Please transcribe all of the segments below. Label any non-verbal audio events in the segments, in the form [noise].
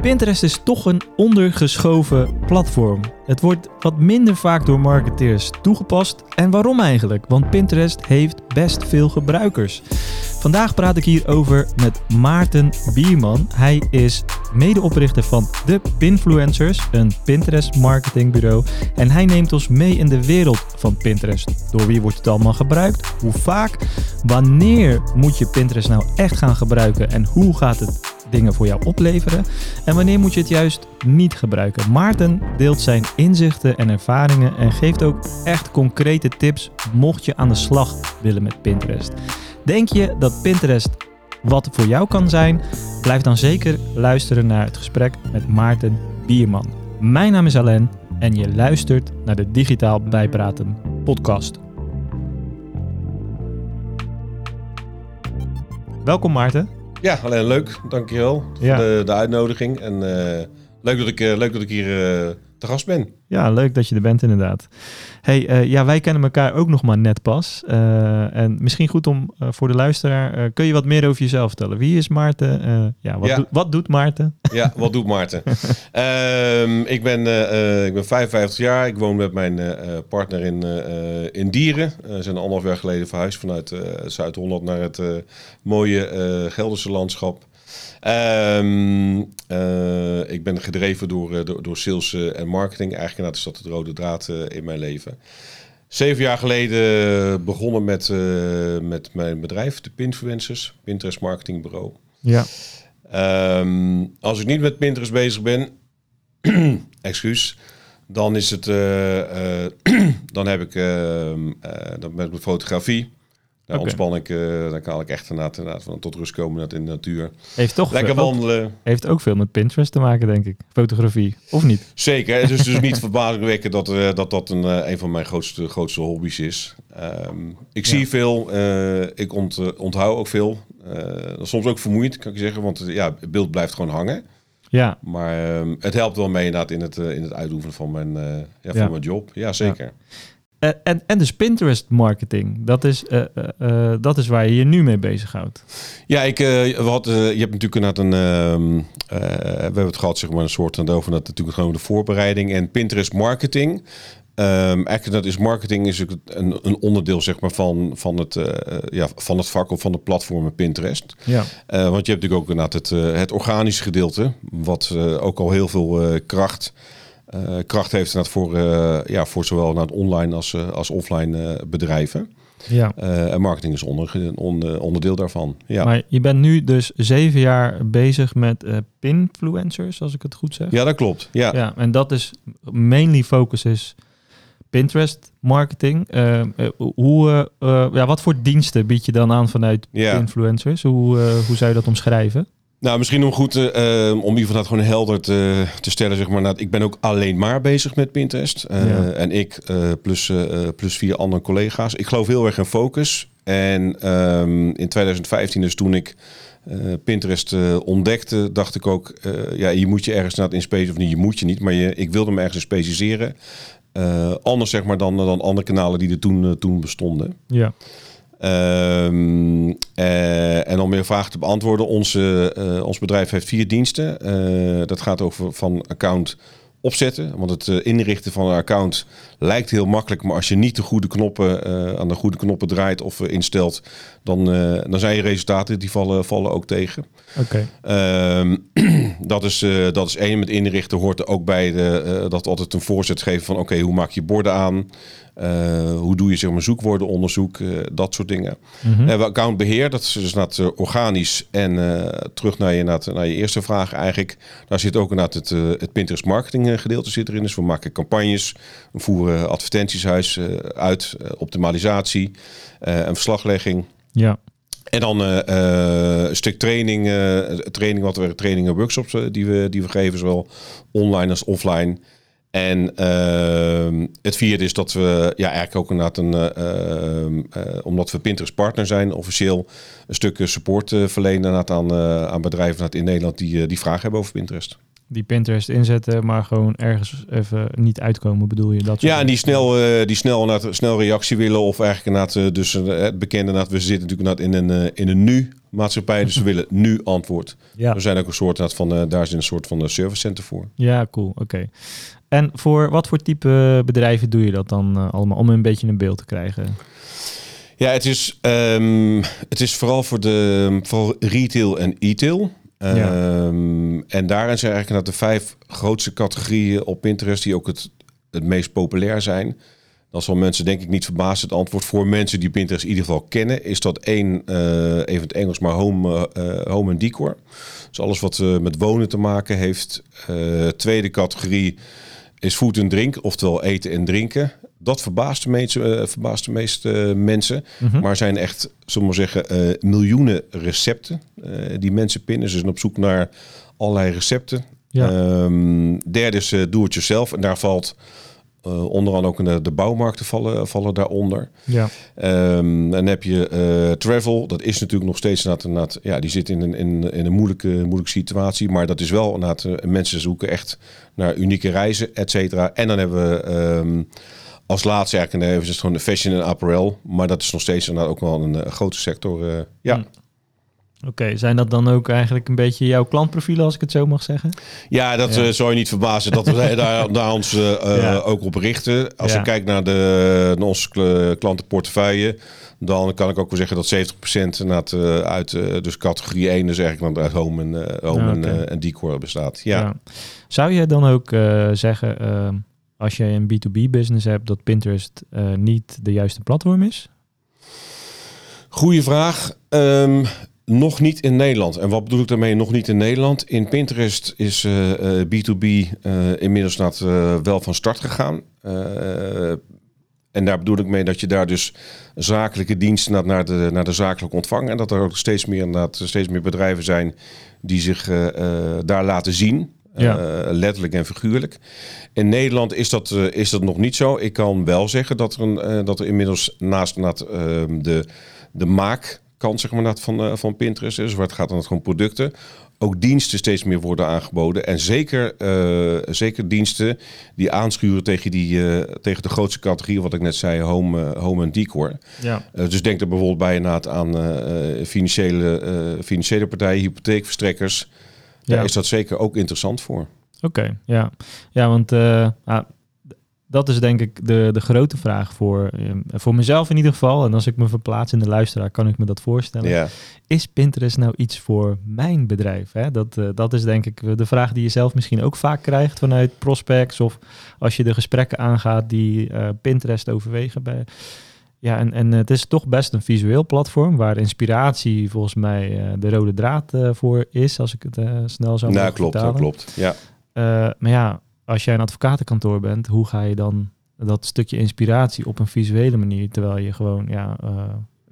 Pinterest is toch een ondergeschoven platform. Het wordt wat minder vaak door marketeers toegepast. En waarom eigenlijk? Want Pinterest heeft best veel gebruikers. Vandaag praat ik hierover met Maarten Bierman. Hij is medeoprichter van The Pinfluencers, een Pinterest marketingbureau. En hij neemt ons mee in de wereld van Pinterest. Door wie wordt het allemaal gebruikt? Hoe vaak? Wanneer moet je Pinterest nou echt gaan gebruiken? En hoe gaat het dingen voor jou opleveren? En wanneer moet je het juist niet gebruiken? Maarten deelt zijn inzichten en ervaringen en geeft ook echt concrete tips mocht je aan de slag willen met Pinterest. Denk je dat Pinterest wat voor jou kan zijn? Blijf dan zeker luisteren naar het gesprek met Maarten Bierman. Mijn naam is Alain en je luistert naar de Digitaal Bijpraten podcast. Welkom Maarten. Ja, alleen leuk. Dankjewel Ja. voor de, de uitnodiging. En eh, leuk, dat ik, eh, leuk dat ik hier eh, te gast ben. Ja, leuk dat je er bent inderdaad. Hey, eh, ja, wij kennen elkaar ook nog maar net pas. Eh, en misschien goed om eh, voor de luisteraar, kun je wat meer over jezelf vertellen? Wie is Maarten? Ja, wat, Ja. wat doet Maarten? Ja, wat doet Maarten? [laughs] Ehm, ik, ben, ik ben 55 jaar. Ik woon met mijn partner in, in Dieren. We zijn anderhalf jaar geleden verhuisd vanuit Zuid-Holland naar het mooie Gelderse landschap. Ehm, eh, ik ben gedreven door, eh, door, door sales eh, en marketing. Eigenlijk dat is dat de rode draad in mijn leven. Zeven jaar geleden begonnen met, met mijn bedrijf, de Pinfluencers, Pinterest Marketingbureau. Ja, Ehm, als ik niet met Pinterest bezig ben, [clears throat] excuus, dan is het, [clears throat] dan heb ik, ehm, eh, dan met fotografie. Daar ontspan ik, eh, dan kan ik echt inderdaad, inderdaad van tot rust komen in de natuur. heeft toch Lekker ook- wandelen. heeft ook veel met Pinterest te maken, denk ik. Fotografie, of niet? Zeker. Het is dus niet [laughs] verbazingwekkend dat, eh, dat dat een, eh, een van mijn grootste, grootste hobby's is. Ehm, ik Ja. zie veel, ik ont, onthoud ook veel. Soms ook vermoeiend, kan ik zeggen, want ja, het beeld blijft gewoon hangen. Ja, Maar ehm, het helpt wel mee inderdaad in het, in het uitoefenen van mijn, ja, van Ja. mijn job. Ja, zeker. En, en dus Pinterest marketing, dat is, eh, eh, eh, dat is waar je je nu mee bezighoudt. Ja, ik, eh, we hadden, je hebt natuurlijk inderdaad een... ehm, eh, we hebben het gehad, zeg maar, een soort over dat natuurlijk gewoon de voorbereiding en Pinterest marketing. Ehm eigenlijk dat is marketing is een, een onderdeel zeg maar, van, van, het, eh, ja, van het vak of van de platformen Pinterest. Ja, Eh, want je hebt natuurlijk ook inderdaad het, eh, het organische gedeelte, wat eh, ook al heel veel eh, kracht, eh, kracht heeft inderdaad voor, eh, ja, voor zowel naar het online als, eh, als offline eh, bedrijven. ja. Eh, en marketing is onder, een onder- onderdeel daarvan. Ja. Maar je bent nu dus zeven jaar bezig met eh Pinfluencers, als ik het goed zeg. ja, dat klopt. Ja. Ja, en dat is mainly focus is Pinterest marketing. Eh, eh, hoe, eh, eh, ja, wat voor diensten bied je dan aan vanuit Ja. influencers? Hoe, eh, hoe zou je dat omschrijven? Nou, misschien om goed eh, eh, om ieder dat gewoon helder te, te stellen. Zeg maar, nou, ik ben ook alleen maar bezig met Pinterest. Eh, Ja. En ik eh, plus, plus vier andere collega's. Ik geloof heel erg in focus. En ehm, in 2015, dus toen ik Pinterest ontdekte, dacht ik ook, ja, je moet je ergens naar in specialiseren. Of niet, je moet je niet, maar je, ik wilde me ergens in specialiseren. Anders zeg maar dan, dan andere kanalen die er toen, toen bestonden. Ja, Ehm, eh, en om meer vragen te beantwoorden, onze, eh, ons bedrijf heeft vier diensten. Eh, dat gaat over van account opzetten. Want het inrichten van een account lijkt heel makkelijk. Maar als je niet de goede knoppen aan de goede knoppen draait of instelt, dan, dan zijn je resultaten die vallen, vallen ook tegen. oké. Ehm, [clears throat] dat, is, dat is één. Met inrichten hoort er ook bij de, dat altijd een voorzet geven van oké, hoe maak je borden aan? Eh, hoe doe je zeg maar, zoekwoordenonderzoek? eh, dat soort dingen. Mhm. We hebben accountbeheer, dat is dus eh, organisch. En eh, terug naar je, inderdaad, naar je eerste vraag eigenlijk. Daar zit ook inderdaad het, eh, het Pinterest marketing eh, gedeelte zit erin. Dus we maken campagnes, we voeren advertentieshuis eh, uit, eh, optimalisatie eh, en verslaglegging. Ja, En dan eh, eh, een stuk training, eh, training wat we trainingen en workshops eh, die, we, die we geven, zowel online als offline. En ehm, het vierde is dat we ja, eigenlijk ook inderdaad een, eh, omdat we Pinterest partner zijn, officieel een stuk eh, support verlenen aan, aan bedrijven in Nederland die, die vragen hebben over Pinterest. die Pinterest inzetten, maar gewoon ergens even niet uitkomen, bedoel je? Dat Ja, en die snel, die snel, snel reactie willen. Of eigenlijk inderdaad, dus het bekende, we zitten natuurlijk inderdaad in een, in een maatschappijen, dus ze willen nu antwoord. Ja, Er zijn ook een soort van, eh, daar is een soort van eh, service center voor. ja cool. Oké. En voor wat voor type bedrijven doe je dat dan eh, allemaal? Om een beetje een beeld te krijgen. Ja, het is, ehm, het is vooral voor de vooral retail en e-tail. Ja. Ehm, en daarin zijn eigenlijk de vijf grootste categorieën op Pinterest die ook het, het meest populair zijn. Dan zal mensen denk ik niet verbazen. Het antwoord voor mensen die Pinterest in ieder geval kennen, is dat één, eh, even het Engels, maar home, eh, home en decor. Dus alles wat eh, met wonen te maken heeft. Tweede categorie is food en drink, oftewel eten en drinken. Dat verbaast de meeste, verbaast de meeste mensen. Mhm. Maar zijn echt, zullen we zeggen, miljoenen recepten die mensen pinnen. Ze zijn op zoek naar allerlei recepten. Ja. Ehm, derde is do-it-yourself. En daar valt eh, onder andere ook de, de bouwmarkten vallen, vallen daaronder. Ja. Ehm, dan heb je eh, travel. Dat is natuurlijk nog steeds inderdaad, inderdaad, ja, die zit in een, in, in een moeilijke, moeilijke situatie. Maar dat is wel inderdaad, eh, mensen zoeken echt naar unieke reizen, et cetera. En dan hebben we ehm, als laatste eigenlijk even gewoon de fashion en apparel. Maar dat is nog steeds ook wel een eh, grote sector. eh, ja. Hm. Oké, zijn dat dan ook eigenlijk een beetje jouw klantprofielen, als ik het zo mag zeggen? Ja, dat Ja. eh, zou je niet verbazen dat we [laughs] daar, daar ons eh, eh, Ja. ook op richten. Als Ja. je kijkt naar, de, naar onze kl- klantenportefeuille, dan kan ik ook wel zeggen dat 70% inderdaad, eh, uit dus categorie 1, dus eigenlijk dan uit home en, home Ja, en, en decor bestaat. Ja. Zou je dan ook zeggen, eh, als je een B2B business hebt, dat Pinterest niet de juiste platform is? Goeie vraag. Ehm, nog niet in Nederland. En wat bedoel ik daarmee nog niet in Nederland? In Pinterest is eh, eh, B2B eh, inmiddels eh, wel van start gegaan. Eh, en daar bedoel ik mee dat je daar dus zakelijke diensten naar, de, naar de zakelijke ontvangen. En dat er ook steeds meer, inderdaad, steeds meer bedrijven zijn die zich eh, eh, daar laten zien. Ja. Eh, letterlijk en figuurlijk. In Nederland is dat, eh, is dat nog niet zo. Ik kan wel zeggen dat er, een, eh, dat er inmiddels naast inderdaad, ehm, de, de maakkant zeg maar, van, eh, van Pinterest, dus waar het gaat om het gewoon producten, ook diensten steeds meer worden aangeboden. En zeker, eh, zeker diensten die aanschuren tegen, die, eh, tegen de grootste categorie, wat ik net zei, home, home en decor. Ja. Dus denk er bijvoorbeeld bij inderdaad aan financiële, financiële partijen, hypotheekverstrekkers. Daar Ja. is dat zeker ook interessant voor. Oké, ja. Ja, want ah, dat is denk ik de, de grote vraag voor, eh, voor mezelf in ieder geval. En als ik me verplaats in de luisteraar, kan ik me dat voorstellen. Ja. Is Pinterest nou iets voor mijn bedrijf? Hè? Dat, eh, dat is denk ik de vraag die je zelf misschien ook vaak krijgt vanuit prospects. Of als je de gesprekken aangaat die eh, Pinterest overwegen. Bij... Ja, en, en het is toch best een visueel platform waar inspiratie volgens mij eh, de rode draad voor is. Als ik het snel zou Nou, klopt, dat vertalen. klopt. Ja. Eh, maar ja, als jij een advocatenkantoor bent, hoe ga je dan dat stukje inspiratie op een visuele manier, terwijl je gewoon ja, eh,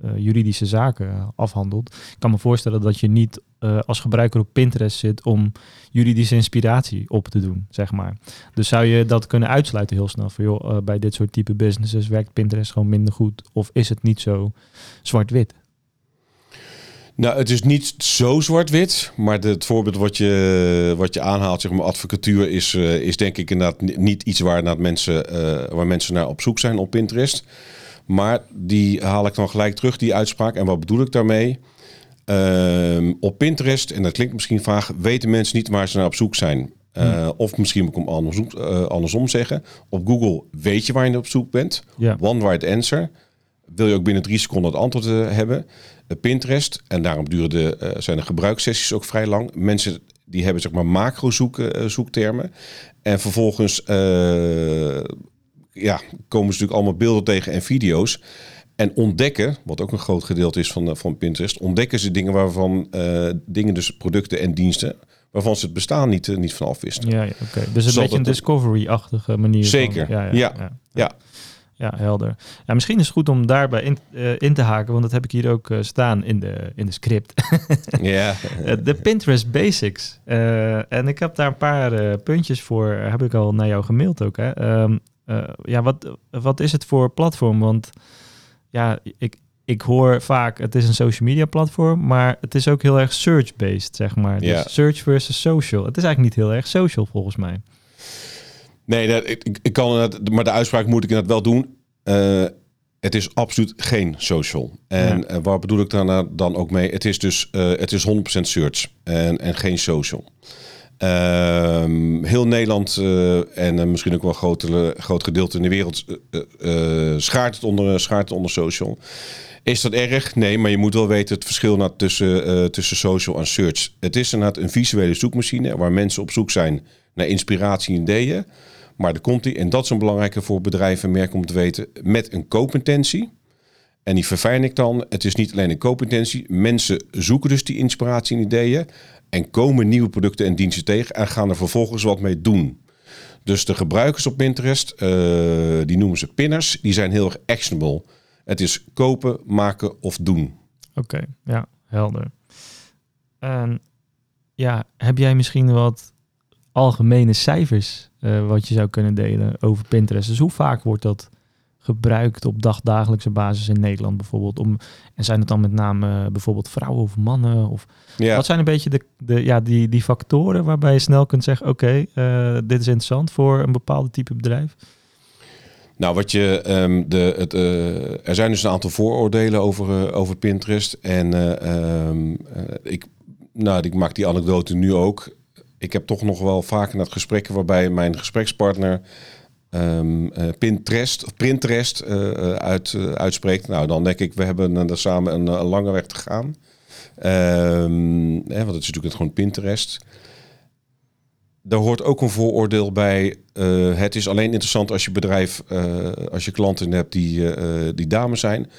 eh, juridische zaken afhandelt? Ik kan me voorstellen dat je niet eh, als gebruiker op Pinterest zit om juridische inspiratie op te doen, zeg maar. Dus zou je dat kunnen uitsluiten heel snel van, joh, bij dit soort type businesses werkt Pinterest gewoon minder goed? Of is het niet zo zwart-wit? Nou, het is niet zo zwart-wit, maar het voorbeeld wat je, wat je aanhaalt, zeg maar, advocatuur, is, eh, is denk ik inderdaad ni- niet iets waar, inderdaad mensen, eh, waar mensen naar op zoek zijn op Pinterest. Maar die haal ik dan gelijk terug, die uitspraak. En wat bedoel ik daarmee? Ehm, op Pinterest, en dat klinkt misschien vaag, weten mensen niet waar ze naar op zoek zijn. Eh, Of misschien moet ik hem andersom, andersom zeggen. Op Google weet je waar je naar op zoek bent. One right answer. Wil je ook binnen drie seconden het antwoord hebben? Pinterest, en daarom duren de, eh, zijn de gebruikssessies ook vrij lang. Mensen die hebben zeg maar macro zoek, eh, zoektermen. En vervolgens eh, ja, komen ze natuurlijk allemaal beelden tegen en video's. En ontdekken, wat ook een groot gedeelte is van, van Pinterest, ontdekken ze dingen waarvan dingen, dus producten en diensten, waarvan ze het bestaan niet, niet van afwisten. Ja, ja oké. Dus een beetje een discovery-achtige manier. Zeker, ja. ja. Ja. Ja, helder. Ja, misschien is het goed om daarbij in, eh, in te haken, want dat heb ik hier ook eh, staan in de, in de script. [laughs] Ja, Eh, de Pinterest Basics. En ik heb daar een paar puntjes voor, heb ik al naar jou gemaild ook. Hè? Ehm, eh, ja, wat, wat is het voor platform? Want ja, ik, ik hoor vaak, het is een social media platform, maar het is ook heel erg search-based, zeg maar. Dus Ja. search versus social. Het is eigenlijk niet heel erg social volgens mij. Nee, dat, ik, ik- kan het, maar de uitspraak moet ik inderdaad wel doen. Eh, het is absoluut geen social. En Ja. eh, waar bedoel ik dan, dan ook mee? Het is dus eh, het is 100% search en, en geen social. Ehm, heel Nederland eh, en eh, misschien ook wel een grote, groot gedeelte in de wereld eh, eh, eh, schaart, het onder, schaart het onder social. Is dat erg? Nee, maar je moet wel weten het verschil na- tussen, eh, tussen social en search. Het is inderdaad een visuele zoekmachine waar mensen op zoek zijn naar inspiratie en ideeën. Maar er komt die, en dat is een belangrijke voor bedrijven en merken om te weten, met een koopintentie. En die verfijn ik dan. Het is niet alleen een koopintentie. Mensen zoeken dus die inspiratie en ideeën. En komen nieuwe producten en diensten tegen. En gaan er vervolgens wat mee doen. Dus de gebruikers op Pinterest, eh, die noemen ze pinners. Die zijn heel erg actionable. Het is kopen, maken of doen. Oké, ja, helder. Ja, heb jij misschien wat algemene cijfers eh, wat je zou kunnen delen over Pinterest? Dus hoe vaak wordt dat gebruikt op dagdagelijkse basis in Nederland bijvoorbeeld? Om, en zijn het dan met name eh, bijvoorbeeld vrouwen of mannen? Of, Ja, Wat zijn een beetje de, de, ja, die, die factoren waarbij je snel kunt zeggen... oké, eh, dit is interessant voor een bepaalde type bedrijf? Nou, wat je, ehm, de, het, er zijn dus een aantal vooroordelen over, over Pinterest. En eh, ehm, eh, ik, nou, ik maak die anekdote nu ook. Ik heb toch nog wel vaker naar gesprekken waarbij mijn gesprekspartner ehm, eh, Pinterest, of Pinterest eh, eh, uit, eh, uitspreekt. Nou, dan denk ik, we hebben daar samen een, lange weg te gaan. Ehm, want het is natuurlijk gewoon Pinterest. Daar hoort ook een vooroordeel bij. het is alleen interessant als je bedrijf, als je klanten hebt die, die dames zijn.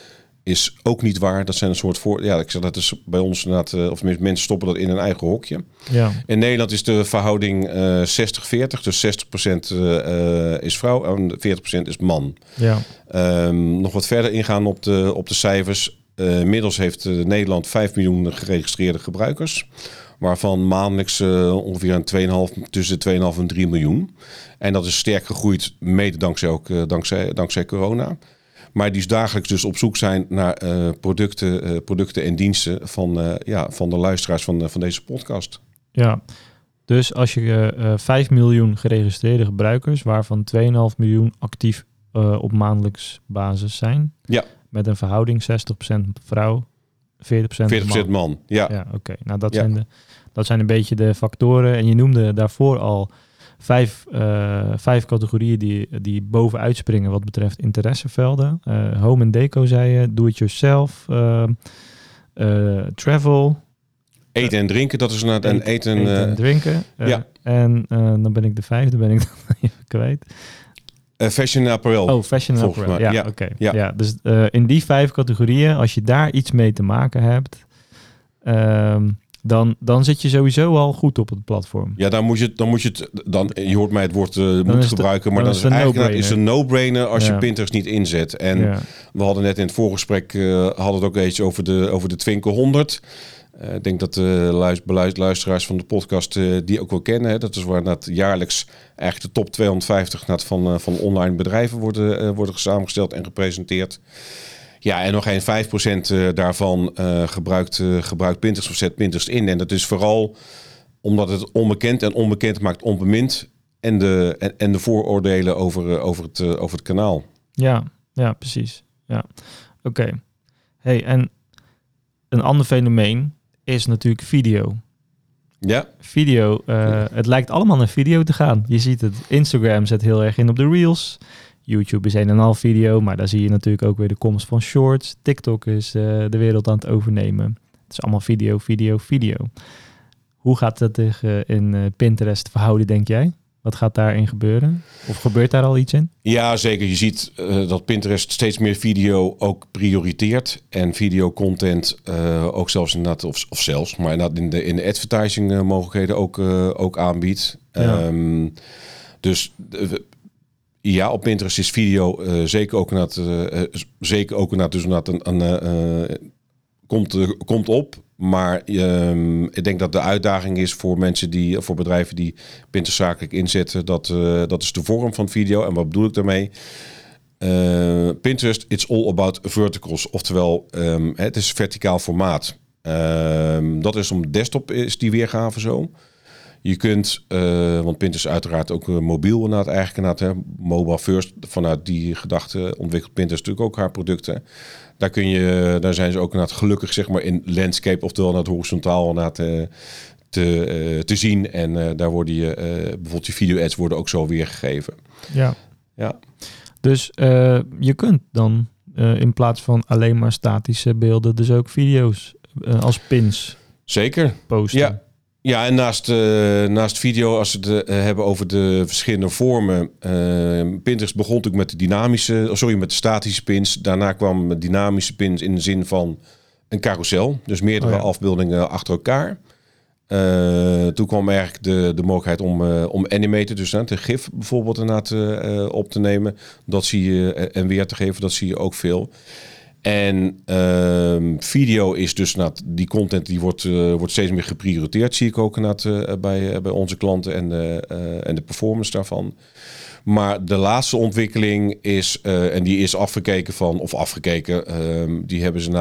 Is ook niet waar. Dat zijn een soort voor. Ja, ik zeg dat is bij ons inderdaad. eh, of tenminste, mensen stoppen dat in een eigen hokje. Ja, In Nederland is de verhouding eh 60-40. Dus 60% eh, eh, is vrouw en 40% is man. ja, Ehm, nog wat verder ingaan op de, op de cijfers. Eh, inmiddels heeft eh, Nederland 5 miljoen geregistreerde gebruikers. Waarvan maandelijks eh, ongeveer een 2,5, tussen de 2,5 en 3 miljoen. En dat is sterk gegroeid, mede dankzij, ook, eh, dankzij, dankzij corona. Maar die is dagelijks dus op zoek zijn naar eh, producten, eh, producten en diensten van, eh, ja, van de luisteraars van, van deze podcast. ja. Dus als je eh, eh, 5 miljoen geregistreerde gebruikers... waarvan 2,5 miljoen actief op maandelijks basis zijn... Ja. met een verhouding 60% vrouw, 40%, 40% man. man. Ja, Ja, oké. Nou, dat, Ja. zijn de, dat zijn een beetje de factoren. En je noemde daarvoor al vijf, eh, vijf categorieën die, die bovenuit springen wat betreft interessevelden. Eh, home en deco, zei je. Do-it-yourself. eh, eh, travel. eten en drinken, dat is inderdaad. En eten, eten en drinken. Ja. En dan ben ik de vijfde, ben ik [laughs] dan even kwijt. eh, fashion apparel. Oh, fashion apparel. mij, Ja, ja. oké. Ja. Ja. dus in die vijf categorieën, als je daar iets mee te maken hebt, ehm, dan, dan zit je sowieso al goed op het platform. Ja, dan moet je, dan moet je het, dan, je hoort mij het woord moet is het- gebruiken, maar dan dan is het eigenlijk is een no-brainer als Ja. je Pinterest niet inzet. En ja. we hadden net in het voorgesprek, eh hadden het ook eens over de, over de Twinkel 100. Eh, ik denk dat de luisteraars van de podcast die ook wel kennen. Hè. Dat is waar dat jaarlijks eigenlijk de top 250 net van, van online bedrijven worden, worden samengesteld en gepresenteerd. Ja, en nog geen 5% eh, daarvan eh, gebruikt, eh, gebruikt Pinterest of zet Pinterest in. En dat is vooral omdat het onbekend en onbekend maakt onbemind. En de, en, en de vooroordelen over, over, het, over het kanaal. Ja, ja, precies. Ja, oké. Hey, en een ander fenomeen is natuurlijk video. Ja, Video, het lijkt allemaal naar video te gaan. Je ziet het, Instagram zet heel erg in op de reels. YouTube is een en al video, maar daar zie je natuurlijk ook weer de komst van shorts. TikTok is eh, de wereld aan het overnemen. Het is allemaal video, video, video. Hoe gaat dat zich eh, in eh, Pinterest verhouden, denk jij? Wat gaat daarin gebeuren? Of gebeurt daar al iets in? Ja, zeker. Je ziet dat Pinterest steeds meer video ook prioriteert. En videocontent uh, ook zelfs inderdaad, of, of zelfs, maar inderdaad in de, in de advertising mogelijkheden ook, uh, ook aanbiedt. Ja. Um, dus ja, op Pinterest is video uh, zeker ook inderdaad, zeker ook inderdaad, dus inderdaad een, een komt, komt op. Maar um, ik denk dat de uitdaging is voor mensen die, voor bedrijven die Pinterest zakelijk inzetten, dat, uh, dat is de vorm van video. En wat bedoel ik daarmee? Uh, Pinterest, it's all about verticals. Oftewel, um, het is verticaal formaat. Um, dat is om desktop is die weergave zo. Je kunt, uh, want Pinterest is uiteraard ook uh, mobiel inderdaad eigenlijk inderdaad, hè, mobile first. Vanuit die gedachte ontwikkelt Pinterest natuurlijk ook haar producten. Daar, kun je, daar zijn ze ook inderdaad gelukkig zeg maar in landscape, oftewel naar het horizontaal inderdaad, uh, te, te zien. En daar worden je, bijvoorbeeld je video ads worden ook zo weergegeven. Ja. Ja. Dus je kunt dan in plaats van alleen maar statische beelden dus ook video's als pins Zeker. posten. Ja. Ja, en naast, uh, naast video, als we het uh, hebben over de verschillende vormen. Uh, Pinterest begon natuurlijk met de dynamische, sorry, met de statische pins. Daarna kwam dynamische pins in de zin van een carousel. Dus meerdere oh ja. afbeeldingen achter elkaar. toen kwam eigenlijk de, de mogelijkheid om, om animated, dus de GIF bijvoorbeeld inderdaad op te nemen. Dat zie je en weer te geven, dat zie je ook veel. En uh, video is dus nou, die content die wordt, uh, wordt steeds meer geprioriteerd, zie ik ook uh, bij, uh, bij onze klanten en, en de performance daarvan. Maar de laatste ontwikkeling is, en die is afgekeken van, of afgekeken, ehm, die hebben ze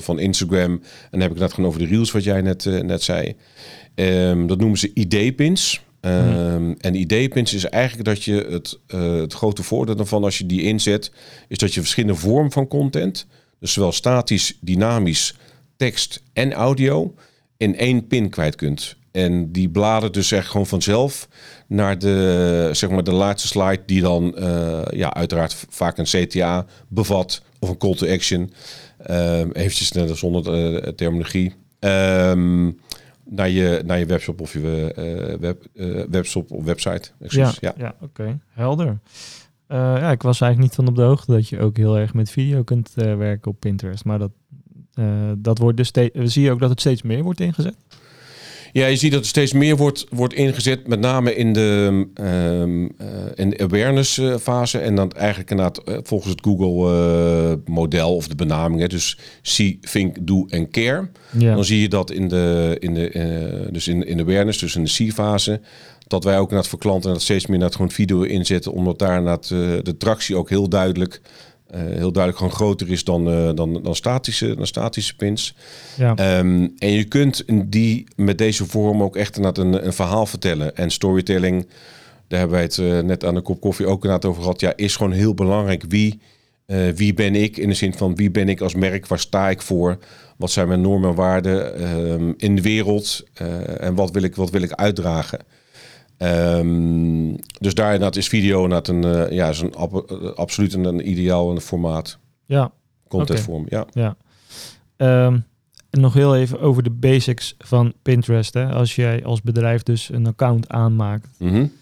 van Instagram. En dan heb ik het gewoon over de reels, wat jij net, net zei. Um, dat noemen ze ID-pins. Um, En ID-pins is eigenlijk dat je het, uh, het grote voordeel ervan als je die inzet, is dat je verschillende vormen van content, dus zowel statisch, dynamisch, tekst en audio, in één pin kwijt kunt. En die bladert dus echt gewoon vanzelf naar de, zeg maar de laatste slide, die dan uh, ja, uiteraard vaak een CTA bevat of een call to action. Um, eventjes zonder uh, terminologie. Um, naar je, naar je webshop of je uh, web, uh, webshop of website. Ja, ja. ja oké. Helder. Uh, ja, ik was eigenlijk niet van op de hoogte dat je ook heel erg met video kunt werken op Pinterest. Maar dat, dat wordt dus steeds... Zie je ook dat het steeds meer wordt ingezet? Ja, je ziet dat er steeds meer wordt, wordt ingezet, met name in de, um, uh, in de awareness fase. En dan eigenlijk inderdaad volgens het Google-model uh, of de benaming. Hè, dus see, think, do en care. Ja. Dan zie je dat in de, in de, uh, dus in, in de awareness, dus in de see-fase. Dat wij ook inderdaad voor klanten dat steeds meer naar gewoon video inzetten. Omdat daar inderdaad de tractie ook heel duidelijk heel duidelijk gewoon groter is dan, uh, dan, dan, statische, dan statische pins. Ja. Um, en je kunt die met deze vorm ook echt een, een verhaal vertellen. En storytelling, daar hebben wij het uh, net aan de kop koffie ook inderdaad over gehad. Ja, is gewoon heel belangrijk. Wie, wie ben ik? In de zin van wie ben ik als merk? Waar sta ik voor? Wat zijn mijn normen en waarden um, in de wereld? en wat wil ik, wat wil ik uitdragen? Um, dus daar inderdaad is video inderdaad een, uh, ja, is een ab uh, absoluut een, een, ideaal een formaat. Ja. Contentvorm, okay. ja. ja. Um, en nog heel even over de basics van Pinterest. Hè. Als jij als bedrijf dus een account aanmaakt. Mm -hmm.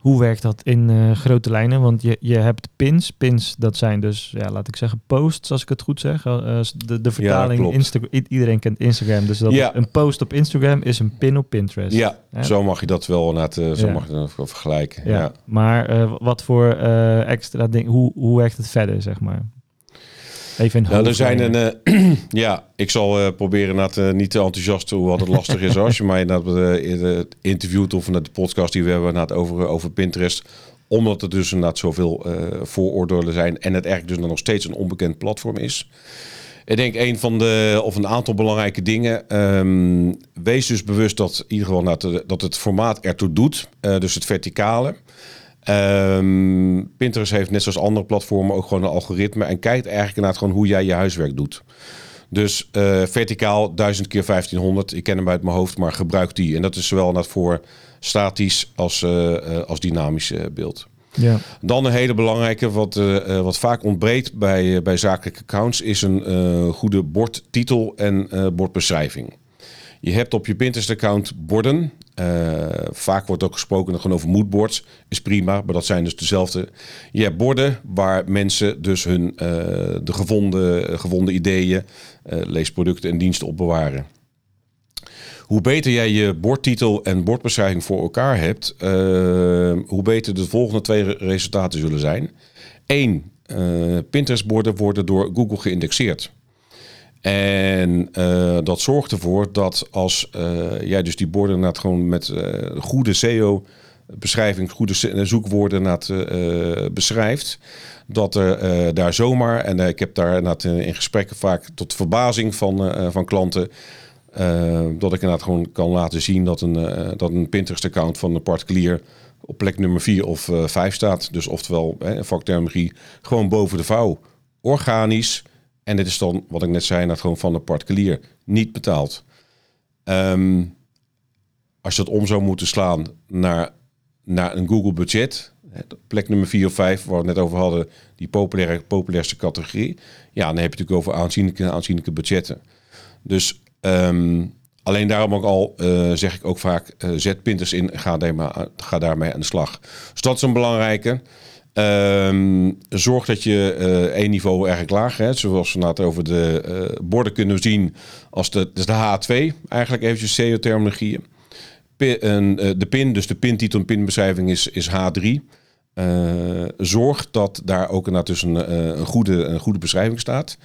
Hoe werkt dat in uh, grote lijnen? Want je, je hebt pins. Pins, dat zijn dus, ja, laat ik zeggen, posts, als ik het goed zeg. Uh, de, de vertaling, ja, Insta iedereen kent Instagram. Dus dat ja. een post op Instagram is een pin op Pinterest. Ja, zo mag je dat wel laten, uh, zo mag je dat vergelijken. Ja. Maar wat voor extra dingen, hoe, hoe werkt het verder, zeg maar? Even nou, er zijn een, uh, [clears throat] ja, ik zal uh, proberen na uh, niet te enthousiast hoe wat het lastig is als je mij na het interviewt of naar de podcast die we hebben na over, over Pinterest. Omdat er dus inderdaad zoveel vooroordelen zijn en het eigenlijk dus nog steeds een onbekend platform is. Ik denk een van de, of een aantal belangrijke dingen. Um, wees dus bewust dat in ieder geval dat, dat het formaat ertoe doet. dus het verticale. Um, Pinterest heeft net zoals andere platformen ook gewoon een algoritme en kijkt eigenlijk naar gewoon hoe jij je huiswerk doet. Dus uh, verticaal 1000 keer 1500, ik ken hem uit mijn hoofd, maar gebruik die. En dat is zowel net voor statisch als, uh, als dynamisch beeld. Ja. Dan een hele belangrijke, wat, uh, wat vaak ontbreekt bij, bij zakelijke accounts, is een goede bordtitel en bordbeschrijving. Je hebt op je Pinterest-account borden. Uh, vaak wordt ook gesproken gewoon over moodboards. Is prima, maar dat zijn dus dezelfde. Je hebt borden waar mensen dus hun uh, de gevonden, gevonden ideeën, uh, leesproducten en diensten op bewaren. Hoe beter jij je bordtitel en bordbeschrijving voor elkaar hebt, hoe beter de volgende twee resultaten zullen zijn. Eén, Pinterest-borden worden door Google geïndexeerd. En uh, dat zorgt ervoor dat als uh, jij dus die borden gewoon met uh, goede SEO beschrijving, goede zoekwoorden inderdaad beschrijft, dat er daar zomaar, en ik heb daar in gesprekken vaak tot verbazing van, van klanten, dat ik inderdaad gewoon kan laten zien dat een, dat een Pinterest-account van een particulier op plek nummer 4 of uh, 5 staat. Dus oftewel, hè, vakterminologie, gewoon boven de vouw. Organisch. En dit is dan, wat ik net zei, dat gewoon van een particulier. Niet betaald. Um, als je dat om zou moeten slaan naar, naar een Google budget, plek nummer 4 of 5, waar we het net over hadden, die populaire, populairste categorie, ja, dan heb je natuurlijk over aanzienlijke, aanzienlijke budgetten. Dus um, alleen daarom ook al uh, zeg ik ook vaak, uh, zet pinters in, ga, daarmee, ga daarmee aan de slag. Dus dat is een belangrijke. Um, zorg dat je uh, één niveau eigenlijk lager, hè, zoals we net over de uh, borden kunnen zien, als de, dus de H2, eigenlijk eventjes SEO-terminologieën. Uh, de pin, dus de pintitel en pinbeschrijving is, is H3. Uh, zorg dat daar ook inderdaad dus een, een, goede, een goede beschrijving staat.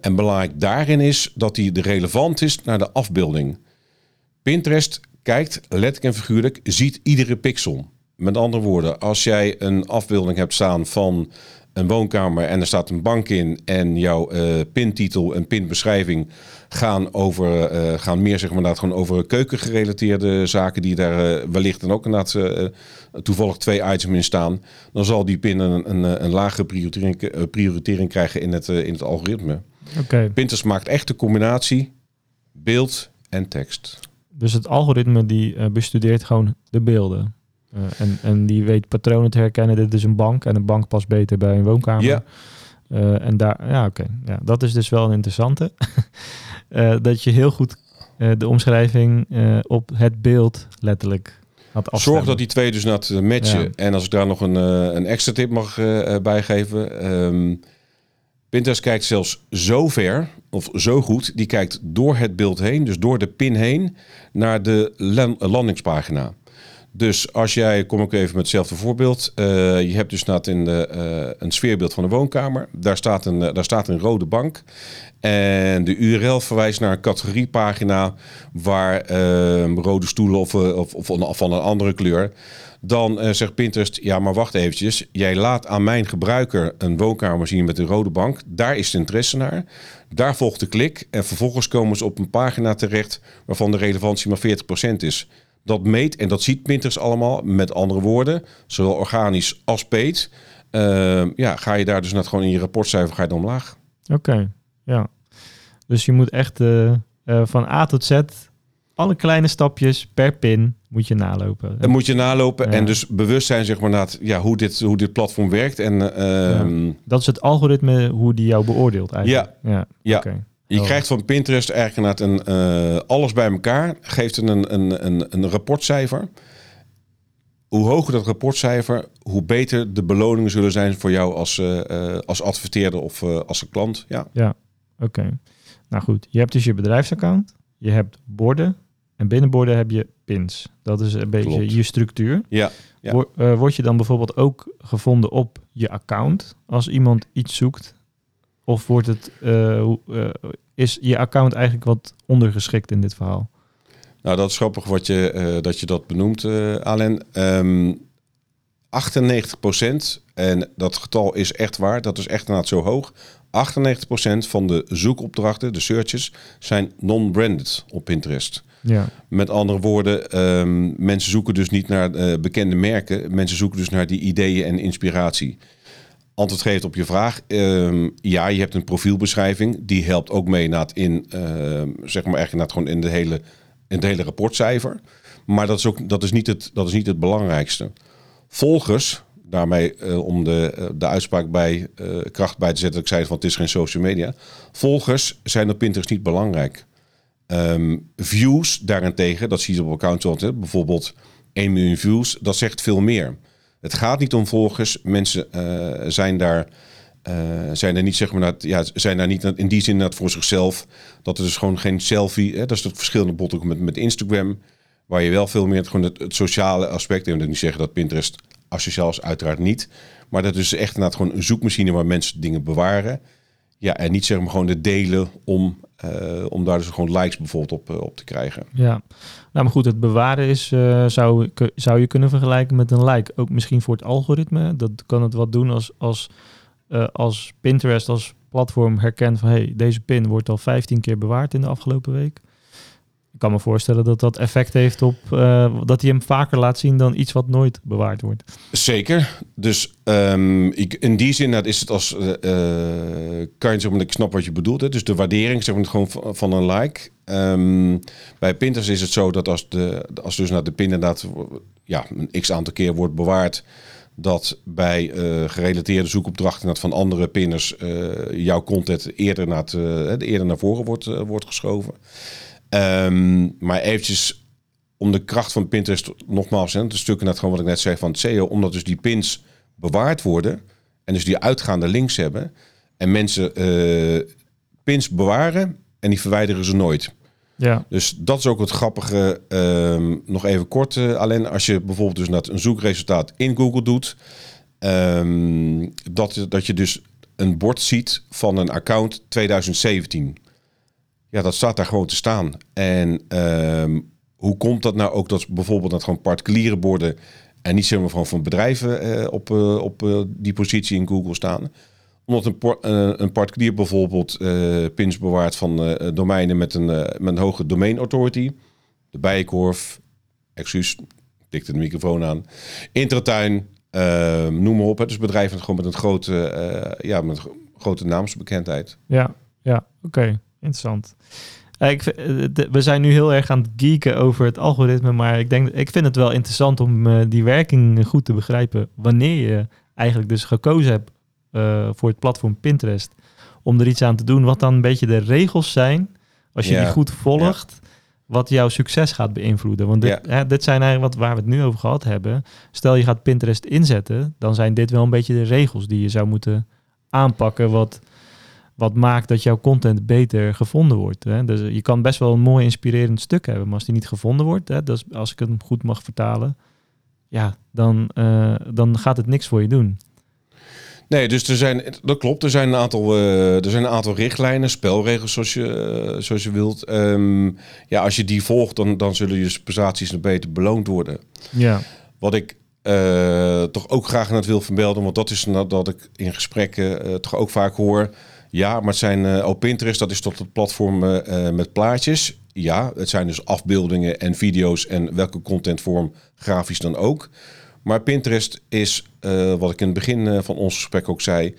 En belangrijk daarin is dat die relevant is naar de afbeelding. Pinterest kijkt letterlijk en figuurlijk, ziet iedere pixel. Met andere woorden, als jij een afbeelding hebt staan van een woonkamer en er staat een bank in en jouw uh, pintitel en pinbeschrijving gaan over uh, gaan meer zeg maar inderdaad gewoon over keukengerelateerde zaken die daar uh, wellicht dan ook inderdaad toevallig twee items in staan, dan zal die pin een, een, een lage prioritering, prioritering krijgen in het, in het algoritme. Okay. Pinterest maakt echt de combinatie beeld en tekst. Dus het algoritme die bestudeert gewoon de beelden. Uh, en, en die weet patronen te herkennen. Dit is een bank en een bank past beter bij een woonkamer. Ja. Uh, en daar, ja, oké. Okay. Ja, dat is dus wel een interessante. uh, [laughs] dat je heel goed de omschrijving op het beeld letterlijk had afstemmen. Zorg dat die twee dus net matchen. Ja. En als ik daar nog een, een extra tip mag bijgeven. Um, Pinterest kijkt zelfs zo ver, of zo goed, die kijkt door het beeld heen, dus door de pin heen, naar de landingspagina. Dus als jij, kom ik even met hetzelfde voorbeeld. Uh, je hebt dus net in de, uh, een sfeerbeeld van een woonkamer. Daar staat een, uh, daar staat een rode bank. En de URL verwijst naar een categoriepagina waar rode stoelen of, of, of van een andere kleur. Dan zegt Pinterest, ja maar wacht eventjes. Jij laat aan mijn gebruiker een woonkamer zien met een rode bank. Daar is de interesse naar. Daar volgt de klik. En vervolgens komen ze op een pagina terecht waarvan de relevantie maar 40% is dat meet en dat ziet Pinterest allemaal. Met andere woorden, zowel organisch als peet. Uh, ja, ga je daar dus net gewoon in je rapportcijfer ga je dan omlaag. Oké, okay, ja. Dus je moet echt uh, uh, van A tot Z alle kleine stapjes per pin moet je nalopen. En moet je nalopen ja. en dus bewust zijn zeg maar naar ja, hoe, dit, hoe dit platform werkt. En, ja. Dat is het algoritme hoe die jou beoordeelt eigenlijk. Ja, ja. ja. Okay. Je oh. krijgt van Pinterest eigenlijk een, uh, alles bij elkaar. Geeft een, een, een, een rapportcijfer. Hoe hoger dat rapportcijfer, hoe beter de beloningen zullen zijn voor jou als, uh, uh, als adverteerder of als een klant. Ja, ja oké. Okay. Nou goed, je hebt dus je bedrijfsaccount. Je hebt borden. En binnen borden heb je pins. Dat is een beetje Klopt. je structuur. Ja. ja. Word, word je dan bijvoorbeeld ook gevonden op je account als iemand iets zoekt? Of wordt het, uh, uh, is je account eigenlijk wat ondergeschikt in dit verhaal? Nou, dat is grappig wat je, uh, dat je dat benoemt, Alain. Um, 98% en dat getal is echt waar, dat is echt inderdaad zo hoog. 98% van de zoekopdrachten, de searches, zijn non-branded op Pinterest. Ja. Met andere woorden, um, mensen zoeken dus niet naar bekende merken. Mensen zoeken dus naar die ideeën en inspiratie antwoord geeft op je vraag. Um, ja, je hebt een profielbeschrijving. Die helpt ook mee naar het in, uh, zeg maar, eigenlijk naar gewoon in de hele, in het hele rapportcijfer. Maar dat is ook dat is niet het, dat is niet het belangrijkste. Volgers, daarmee uh, om de, uh, de uitspraak bij uh, kracht bij te zetten, ik zei van het is geen social media. Volgers zijn op Pinterest niet belangrijk. Um, views daarentegen, dat zie je op account bijvoorbeeld 1 miljoen views, dat zegt veel meer. Het gaat niet om volgers. Mensen uh, zijn daar. Uh, zijn er niet, zeg maar, ja, zijn daar niet in die zin dat voor zichzelf. Dat er dus gewoon geen selfie. Hè, dat is het verschillende bot ook met, met Instagram. Waar je wel veel meer het, gewoon het, sociale aspect. En dat niet zeggen dat Pinterest asociaal is, uiteraard niet. Maar dat is echt inderdaad gewoon een zoekmachine waar mensen dingen bewaren. Ja, en niet zeg maar gewoon de delen om, uh, om daar dus gewoon likes bijvoorbeeld op, uh, op te krijgen. Ja, nou maar goed, het bewaren is, uh, zou, zou je kunnen vergelijken met een like. Ook misschien voor het algoritme. Dat kan het wat doen als, als, als Pinterest als platform herkent van hey, deze pin wordt al 15 keer bewaard in de afgelopen week. Ik kan me voorstellen dat dat effect heeft op uh, dat hij hem vaker laat zien dan iets wat nooit bewaard wordt. Zeker. Dus um, ik, in die zin dat is het als uh, kan je zeggen, ik snap wat je bedoelt. Hè? Dus de waardering zeg maar, gewoon van, een like. Um, bij Pinterest is het zo dat als, de, als dus naar de pin inderdaad ja, een x aantal keer wordt bewaard, dat bij gerelateerde zoekopdrachten van andere pinners jouw content eerder naar, het, eerder naar voren wordt, wordt geschoven. Um, maar eventjes om de kracht van Pinterest nogmaals, hè, een stuk net gewoon wat ik net zei van het SEO, omdat dus die pins bewaard worden en dus die uitgaande links hebben en mensen pins bewaren en die verwijderen ze nooit. Ja. Dus dat is ook het grappige. Um, nog even kort, uh, alleen als je bijvoorbeeld dus net een zoekresultaat in Google doet, um, dat, dat je dus een bord ziet van een account 2017. Ja, dat staat daar gewoon te staan. En um, hoe komt dat nou ook dat bijvoorbeeld dat gewoon particuliere borden en niet zomaar van, van bedrijven uh, op, uh, op uh, die positie in Google staan? Omdat een, een particulier bijvoorbeeld pins bewaart van domeinen met een, met een hoge domain authority. De Bijenkorf, excuus, tikte de microfoon aan. Intratuin, noem maar op. Het Dus bedrijven gewoon met een grote, ja, met grote naamsbekendheid. Ja, ja oké. Interessant. Ik, we zijn nu heel erg aan het geeken over het algoritme, maar ik, denk, ik vind het wel interessant om die werking goed te begrijpen wanneer je eigenlijk dus gekozen hebt uh, voor het platform Pinterest. Om er iets aan te doen. Wat dan een beetje de regels zijn. Als je Ja, die goed volgt. Wat jouw succes gaat beïnvloeden. Want dit, hè, dit zijn eigenlijk wat waar we het nu over gehad hebben. Stel je gaat Pinterest inzetten. Dan zijn dit wel een beetje de regels die je zou moeten aanpakken. Wat, wat maakt dat jouw content beter gevonden wordt. Hè? Dus je kan best wel een mooi inspirerend stuk hebben. Maar als die niet gevonden wordt. Hè, dus als ik het goed mag vertalen. Ja, dan, uh, dan gaat het niks voor je doen. Nee, dus er zijn, dat klopt. Er zijn een aantal, uh, er zijn een aantal richtlijnen, spelregels zoals je, uh, zoals je wilt. Um, ja, als je die volgt, dan, dan zullen je prestaties nog beter beloond worden. Ja. Wat ik toch ook graag net wil vermelden, want dat is dat ik in gesprekken toch ook vaak hoor. Ja, maar het zijn op Pinterest, dat is tot het platform met plaatjes. Ja, het zijn dus afbeeldingen en video's en welke contentvorm grafisch dan ook. Maar Pinterest is, uh, wat ik in het begin uh, van ons gesprek ook zei,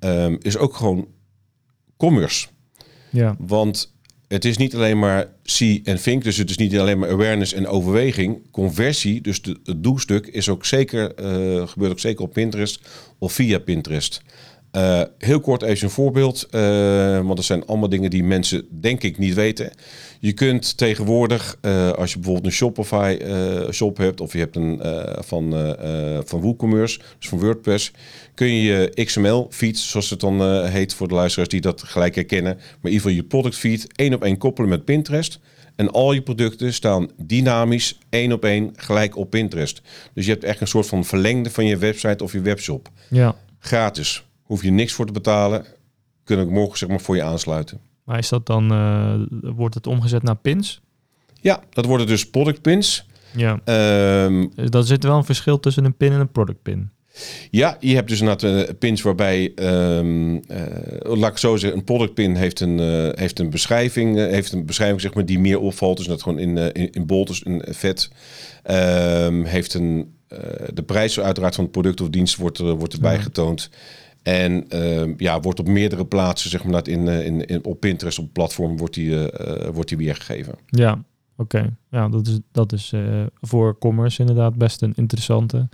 um, is ook gewoon commerce. Ja. Want het is niet alleen maar see en think, dus het is niet alleen maar awareness en overweging. Conversie, dus de, het doelstuk, is ook zeker, uh, gebeurt ook zeker op Pinterest of via Pinterest. Uh, heel kort even een voorbeeld, uh, want dat zijn allemaal dingen die mensen denk ik niet weten. Je kunt tegenwoordig, uh, als je bijvoorbeeld een Shopify shop hebt of je hebt een van, van WooCommerce, dus van WordPress, kun je je XML feed, zoals het dan heet voor de luisteraars die dat gelijk herkennen, maar in ieder geval je product feed één op één koppelen met Pinterest. En al je producten staan dynamisch één op één gelijk op Pinterest. Dus je hebt echt een soort van verlengde van je website of je webshop. Ja. Gratis hoef je niks voor te betalen. Kunnen ik morgen zeg maar voor je aansluiten. Maar is dat dan, uh, wordt het omgezet naar pins? Ja, dat worden dus product pins. Ja. Um, dus dan zit wel een verschil tussen een pin en een product pin. Ja, je hebt dus inderdaad uh, pins waarbij, um, uh, laat ik zo zeggen, een product pin heeft een, uh, heeft een beschrijving, heeft een beschrijving zeg maar, die meer opvalt. Dus dat gewoon in, in, in bold, dus in vet. Um, heeft een, de prijs uiteraard van het product of dienst wordt, wordt erbij ja. getoond. En uh, ja, wordt op meerdere plaatsen, zeg maar, in, in, in, op Pinterest, op platform, wordt die, uh, wordt die weergegeven. Ja, oké. Ja, dat is, dat is voor commerce inderdaad best een interessante.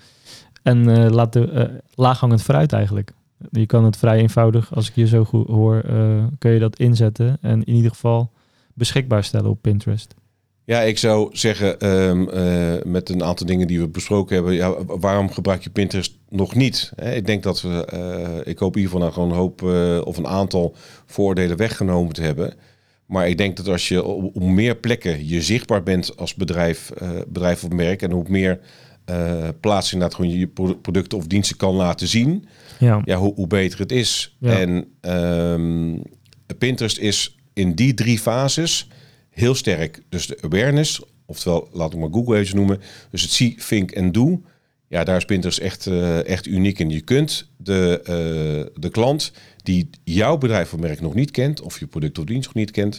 En laat de, laaghangend fruit eigenlijk. Je kan het vrij eenvoudig, als ik je zo goed hoor, kun je dat inzetten. En in ieder geval beschikbaar stellen op Pinterest. Ja, ik zou zeggen, um, uh, met een aantal dingen die we besproken hebben, ja, waarom gebruik je Pinterest nog niet? Ik denk dat we, uh, ik hoop in ieder geval nou gewoon een hoop uh, of een aantal voordelen weggenomen te hebben. Maar ik denk dat als je op meer plekken je zichtbaar bent als bedrijf, bedrijf of merk en hoe meer plaatsen inderdaad gewoon je producten of diensten kan laten zien, ja. Ja, hoe, hoe beter het is. Ja. En um, Pinterest is in die drie fases heel sterk. Dus de awareness, oftewel laat ik maar Google even noemen. Dus het see, think en do. Ja, daar is Pinterest echt, eh, echt uniek in. Je kunt de, eh, de klant die jouw bedrijf of merk nog niet kent, of je product of dienst nog niet kent,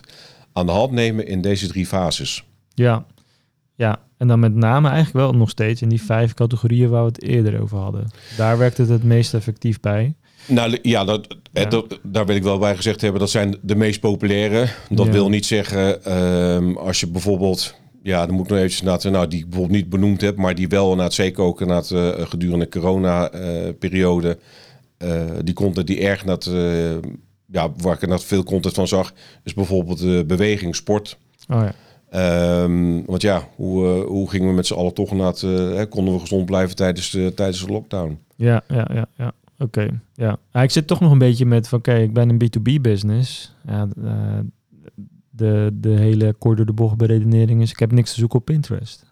aan de hand nemen in deze drie fases. Ja, ja. En dan met name eigenlijk wel nog steeds in die vijf categorieën waar we het eerder over hadden. Daar werkt het het meest effectief bij. Nou ja, dat, Ja. eh, dat- daar wil ik wel bij gezegd hebben. Dat zijn de meest populaire. Dat Ja. wil niet zeggen ehm, als je bijvoorbeeld... Ja, dan moet ik nog eventjes naar nou, die ik bijvoorbeeld niet benoemd heb, maar die wel na het zeker ook na het, eh, gedurende corona-periode. eh, die content die erg naar ja, waar ik inderdaad veel content van zag, is bijvoorbeeld de beweging, sport. Oh ja. Ehm, want ja, hoe, eh, hoe gingen we met z'n allen toch naar het, eh, konden we gezond blijven tijdens de, tijdens de lockdown? Ja, ja, ja, ja. Oké, ja. Ah, ik zit toch nog een beetje met van, oké, ik ben een B2B business. Ja, eh, de, de hele kort door de bocht beredenering is, ik heb niks te zoeken op Pinterest.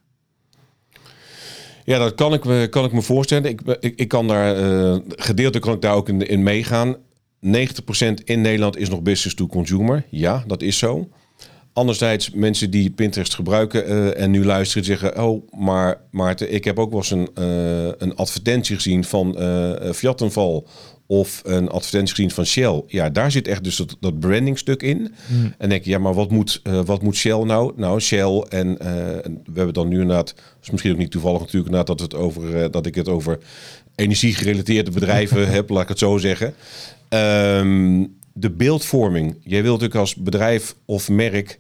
Ja, dat kan ik me, kan ik me voorstellen. Ik, ik, ik kan daar, eh gedeeltelijk kan ik daar ook in, in meegaan. 90% in Nederland is nog business to consumer. Ja, dat is zo. Anderzijds, mensen die Pinterest gebruiken eh, en nu luisteren zeggen... oh, maar Maarten, ik heb ook wel eens een, eh, een advertentie gezien van eh Vattenfall... of een advertentie gezien van Shell. Ja, daar zit echt dus dat, dat brandingstuk in. Hmm. En denk je, ja, maar wat moet, wat moet Shell nou? Nou, Shell en we hebben dan nu inderdaad, is misschien ook niet toevallig natuurlijk, inderdaad dat, we het over, eh, dat ik het over energiegerelateerde bedrijven [laughs] heb, laat ik het zo zeggen. Ehm, de beeldvorming. Jij wilt natuurlijk als bedrijf of merk,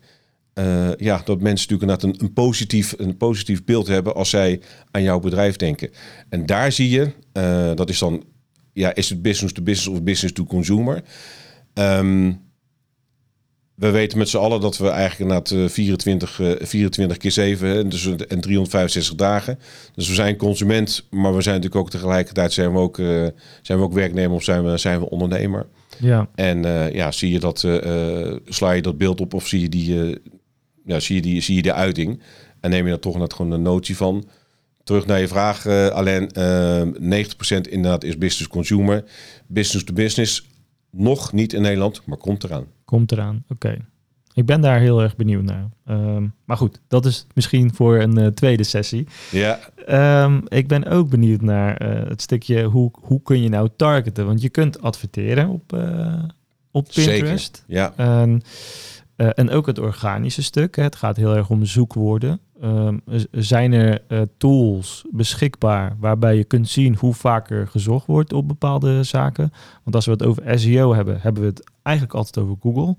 eh, ja, dat mensen natuurlijk een, een, positief, een positief beeld hebben als zij aan jouw bedrijf denken. En daar zie je, eh, dat is dan, ja, is het business to business of business to consumer? Ehm, we weten met z'n allen dat we eigenlijk na het 24, eh, 24 keer 7 hè, dus, en 365 dagen. Dus we zijn consument, maar we zijn natuurlijk ook tegelijkertijd zijn we ook, eh, zijn we ook werknemer of zijn we, zijn we ondernemer. Ja, En eh, ja, zie je dat, eh, eh, sla je dat beeld op of zie je die, eh, ja, zie je die, zie je de uiting en neem je daar toch net gewoon een notie van. Terug naar je vraag, eh Alain. eh 90% inderdaad is business consumer. Business to business, nog niet in Nederland, maar komt eraan. komt eraan. Oké. Ik ben daar heel erg benieuwd naar. Ehm, maar goed, dat is misschien voor een eh, tweede sessie. Ja, Ehm, ik ben ook benieuwd naar het stukje hoe, hoe kun je nou targeten? Want je kunt adverteren op, eh, op Pinterest. zeker. Ja, eh, en ook het organische stuk. Hè. Het gaat heel erg om zoekwoorden. Ehm, zijn er eh, tools beschikbaar waarbij je kunt zien hoe vaker gezocht wordt op bepaalde zaken? Want als we het over SEO hebben, hebben we het eigenlijk altijd over Google.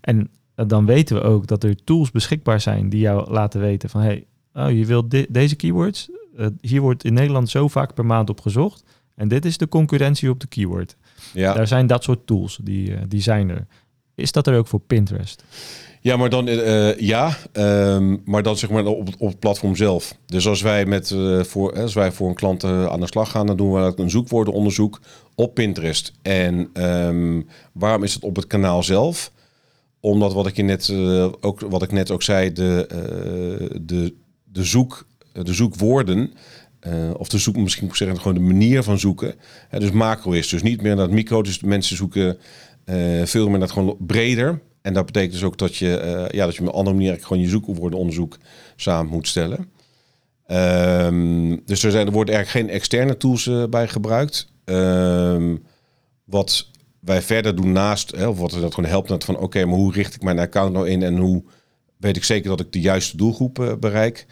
En eh, dan weten we ook dat er tools beschikbaar zijn die jou laten weten van hey, oh, je wilt deze keywords. Hier wordt in Nederland zo vaak per maand op gezocht. En dit is de concurrentie op de keyword. ja. Daar zijn dat soort tools, die, die zijn er. Is dat er ook voor Pinterest? Ja, maar dan eh, ja, ehm, maar dan zeg maar op, op het platform zelf. Dus als wij met eh, voor als wij voor een klant eh, aan de slag gaan, dan doen we een zoekwoordenonderzoek op Pinterest. En ehm, waarom is het op het kanaal zelf? Omdat wat ik je net eh, ook wat ik net ook zei, de, eh, de, de zoek, de zoekwoorden. eh, of de zoek, misschien moet ik zeggen, gewoon de manier van zoeken. Dus macro is dus niet meer het micro. Dus mensen zoeken eh, veel meer naar het gewoon breder. En dat betekent dus ook dat je, eh, ja, dat je op een andere manier gewoon je zoekwoordenonderzoek samen moet stellen. Ehm, dus er, zijn, er worden eigenlijk geen externe tools eh, bij gebruikt. Ehm, wat wij verder doen naast, hè, of wat dat gewoon helpt, net van oké, maar hoe richt ik mijn account nou in en hoe weet ik zeker dat ik de juiste doelgroep eh, bereik,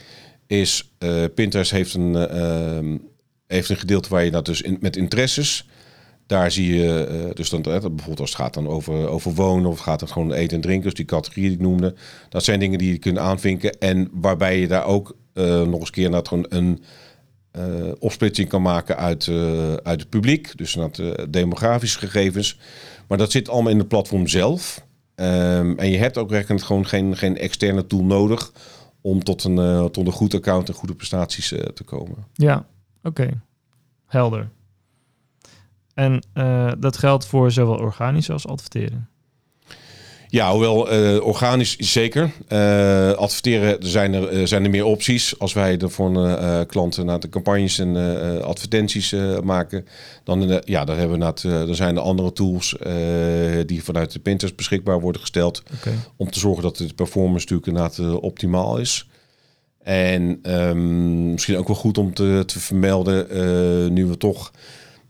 is eh, Pinterest heeft een, eh, ehm, heeft een gedeelte waar je dat dus met interesses, daar zie je, eh, dus dan, bijvoorbeeld als het gaat dan over, over wonen of het gaat het gewoon eten en drinken, dus die categorie die ik noemde, dat zijn dingen die je kunt aanvinken en waarbij je daar ook eh, nog eens keer naar een eh, opsplitsing kan maken uit, uit het publiek, dus de demografische gegevens. Maar dat zit allemaal in het platform zelf. Ehm, en je hebt ook werkelijk gewoon geen, geen externe tool nodig om tot een, tot een goed account en goede prestaties te komen. Ja, oké. Helder. En eh, dat geldt voor zowel organisch als adverteren. Ja, hoewel eh, organisch zeker. Eh, adverteren er zijn er, zijn er meer opties. Als wij er voor klanten naar de campagnes en advertenties maken, dan, ja, dan hebben we dat, er zijn er andere tools die vanuit de Pinterest beschikbaar worden gesteld om te zorgen dat de performance natuurlijk inderdaad optimaal is. En ehm, misschien ook wel goed om te, te vermelden, nu we toch,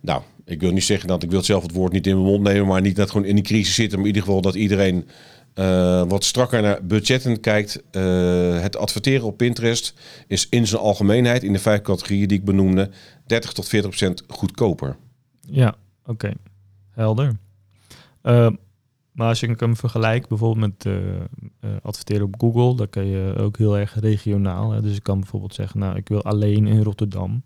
nou, ik wil niet zeggen dat ik wil zelf het woord niet in mijn mond nemen, maar niet dat gewoon in die crisis zitten, maar in ieder geval dat iedereen eh, wat strakker naar budgetten kijkt. Eh, het adverteren op Pinterest is in zijn algemeenheid, in de vijf categorieën die ik benoemde, 30 tot 40 procent goedkoper. Ja, oké. Helder. Uh, maar als ik hem vergelijk bijvoorbeeld met uh, adverteren op Google, dan kan je ook heel erg regionaal. Hè? Dus ik kan bijvoorbeeld zeggen, nou, ik wil alleen in Rotterdam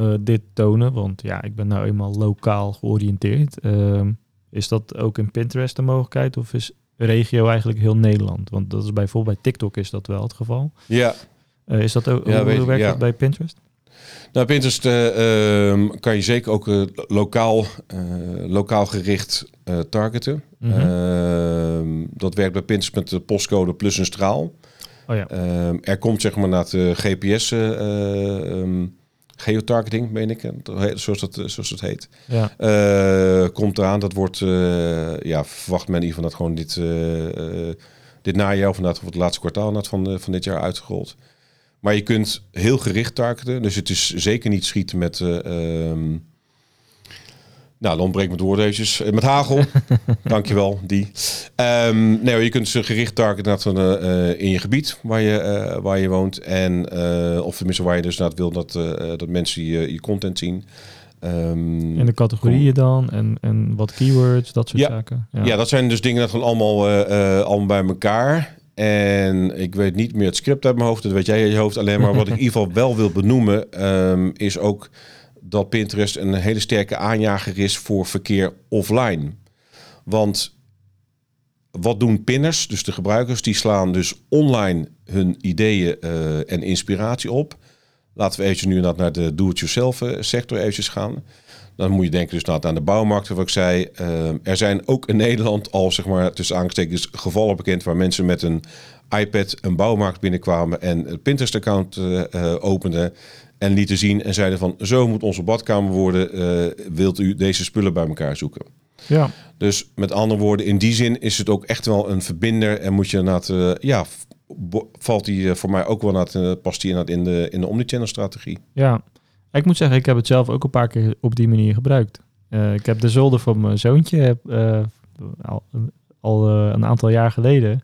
uh, dit tonen, want ja, ik ben nou eenmaal lokaal georiënteerd. Ehm, is dat ook in Pinterest de mogelijkheid of is regio eigenlijk heel Nederland? Want dat is bijvoorbeeld bij TikTok is dat wel het geval. Ja. is dat ook, ja, hoe, hoe werkt ja. dat bij Pinterest? Nou, Pinterest uh, um, kan je zeker ook lokaal, lokaal gericht targeten. Mm -hmm. dat werkt bij Pinterest met de postcode plus een straal. Oh ja. Ehm, er komt zeg maar naar de GPS um, geotargeting, meen ik, zoals dat, zoals dat heet. Ja. komt eraan, dat wordt, ja, verwacht men in ieder geval dat gewoon dit, dit najaar of inderdaad het laatste kwartaal van, van dit jaar uitgerold. Maar je kunt heel gericht targeten. Dus het is zeker niet schieten met... Uh, um, nou, dan ontbreekt mijn woord eventjes. Met hagel. [laughs] Dankjewel, die. Um, nee, je kunt ze gericht targeten uh, in je gebied waar je, uh, waar je woont. En, uh, of tenminste waar je dus naar wil dat, dat mensen je, je content zien. Um, in de categorieën dan en, en wat keywords, dat soort ja. zaken. Ja. ja, dat zijn dus dingen dat gewoon allemaal, allemaal bij elkaar. En ik weet niet meer het script uit mijn hoofd, dat weet jij in je hoofd alleen maar. Wat ik in ieder geval wel wil benoemen, um, is ook dat Pinterest een hele sterke aanjager is voor verkeer offline. Want wat doen pinners, dus de gebruikers, die slaan dus online hun ideeën uh, en inspiratie op. Laten we eventjes nu naar de do-it-yourself sector eventjes gaan. Dan moet je denken dus aan de bouwmarkt, wat ik zei. Uh, er zijn ook in Nederland al, zeg maar, tussen aangestekens gevallen bekend... waar mensen met een iPad een bouwmarkt binnenkwamen... en een Pinterest-account uh, uh, openden en lieten zien... en zeiden van, zo moet onze badkamer worden. eh, wilt u deze spullen bij elkaar zoeken? Ja. Dus met andere woorden, in die zin is het ook echt wel een verbinder... en moet je inderdaad, ja, valt die voor mij ook wel naar past die inderdaad in de, in de omnichannel-strategie. Ja, ik moet zeggen, ik heb het zelf ook een paar keer op die manier gebruikt. Uh, ik heb de zolder van mijn zoontje uh, al, uh, een aantal jaar geleden.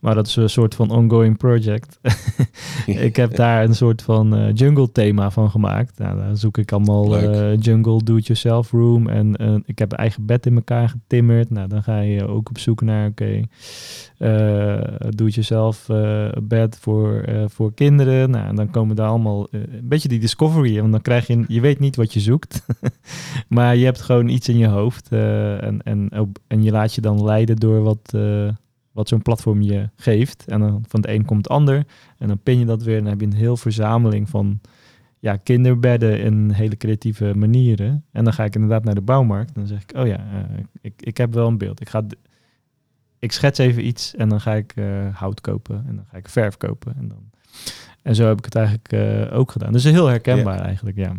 Maar dat is een soort van ongoing project. [laughs] ik heb daar een soort van jungle thema van gemaakt. Nou, dan zoek ik allemaal jungle do-it-yourself room. En ik heb een eigen bed in elkaar getimmerd. Nou, dan ga je ook op zoek naar, oké, okay, do-it-yourself bed voor, voor kinderen. Nou, en dan komen daar allemaal een beetje die discovery. Want dan krijg je, je weet niet wat je zoekt. [laughs] maar je hebt gewoon iets in je hoofd. en, en, en je laat je dan leiden door wat wat zo'n platform je geeft. En dan van het een komt het ander. En dan pin je dat weer. En dan heb je een heel verzameling van ja, kinderbedden in hele creatieve manieren. En dan ga ik inderdaad naar de bouwmarkt. En dan zeg ik, oh ja, uh, ik, ik heb wel een beeld. Ik, ga ik schets even iets en dan ga ik uh, hout kopen. En dan ga ik verf kopen. En, dan, en zo heb ik het eigenlijk uh, ook gedaan. Dus heel herkenbaar ja. eigenlijk, ja.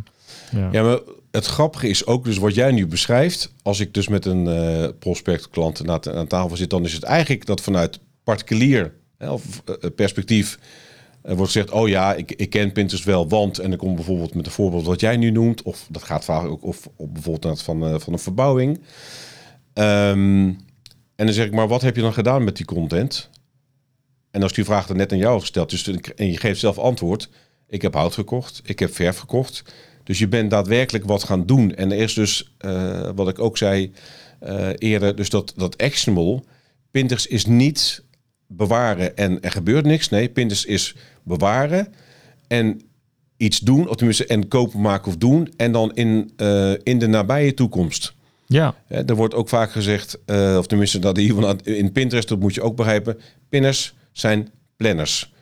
ja. Ja, maar het grappige is ook dus wat jij nu beschrijft. Als ik dus met een uh, prospect klant aan, tafel zit, dan is het eigenlijk dat vanuit particulier hè, of, uh, perspectief uh, wordt gezegd: Oh ja, ik, ik ken Pinterest wel, want en dan komt bijvoorbeeld met een voorbeeld wat jij nu noemt, of dat gaat vaak ook of, of bijvoorbeeld van, van een verbouwing. Um, en dan zeg ik: Maar wat heb je dan gedaan met die content? En als die vraag dan net aan jou gesteld is, en je geeft zelf antwoord: Ik heb hout gekocht, ik heb verf gekocht. Dus je bent daadwerkelijk wat gaan doen. En er is dus, uh, wat ik ook zei uh, eerder, dus dat, dat actionable. Pinterest is niet bewaren en er gebeurt niks. Nee, Pinterest is bewaren en iets doen, of tenminste, en kopen, maken of doen. En dan in, uh, in de nabije toekomst. Ja. er wordt ook vaak gezegd, of tenminste, dat in Pinterest, dat moet je ook begrijpen. Pinners zijn planners.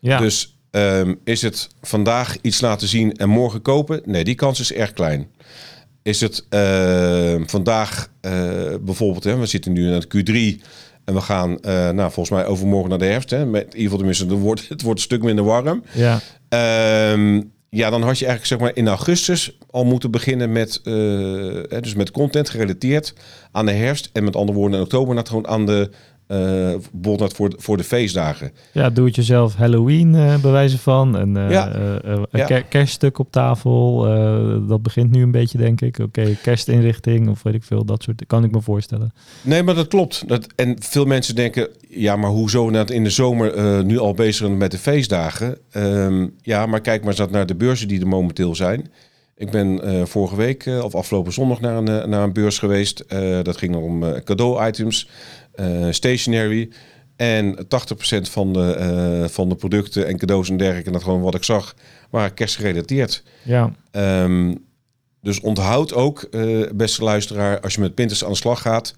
Ja. Dus Um, is het vandaag iets laten zien en morgen kopen? Nee, die kans is erg klein. Is het uh, vandaag uh, bijvoorbeeld, hè, we zitten nu in het Q3 en we gaan, uh, nou, volgens mij overmorgen naar de herfst. Hè, met in ieder geval tenminste, het wordt, [laughs] het wordt een stuk minder warm. Ja. Um, ja, dan had je eigenlijk zeg maar in augustus al moeten beginnen met, uh, dus met content gerelateerd aan de herfst. En met andere woorden in oktober gewoon aan de Uh, bijvoorbeeld voor, voor de feestdagen. Ja, doe het jezelf Halloween uh, bewijzen van. En uh, ja. een ja. kerststuk op tafel. dat begint nu een beetje, denk ik. Oké, kerstinrichting of weet ik veel. Dat soort kan ik me voorstellen. Nee, maar dat klopt. Dat, en veel mensen denken, ja, maar hoezo net in de zomer nu al bezig zijn met de feestdagen? Um, ja, maar kijk maar eens naar de beurzen die er momenteel zijn. Ik ben uh, vorige week of afgelopen zondag naar een, naar een beurs geweest. Uh, dat ging om cadeau-items. Eh, stationery. En 80% van de, uh, van de producten en cadeaus en dergelijke, en dat gewoon wat ik zag, waren kerstgerelateerd. Ja. Um, dus onthoud ook, uh, beste luisteraar, als je met Pinterest aan de slag gaat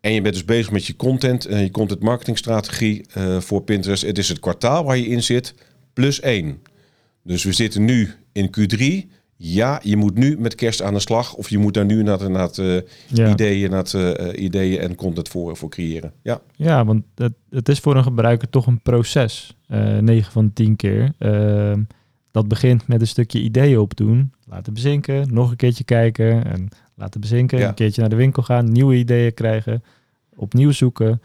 en je bent dus bezig met je content en je content marketingstrategie uh, voor Pinterest. Het is het kwartaal waar je in zit, plus één. Dus we zitten nu in Q3 ja, je moet nu met kerst aan de slag. Of je moet daar nu naar, naar uh, ja. ideeën, naar uh, ideeën en content voor, voor creëren. Ja, ja want het, het is voor een gebruiker toch een proces. Uh, eh, 9 van de 10 keer. Ehm, dat begint met een stukje ideeën opdoen. Laten bezinken, nog een keertje kijken en laten bezinken. Een keertje naar de winkel gaan, nieuwe ideeën krijgen, opnieuw zoeken.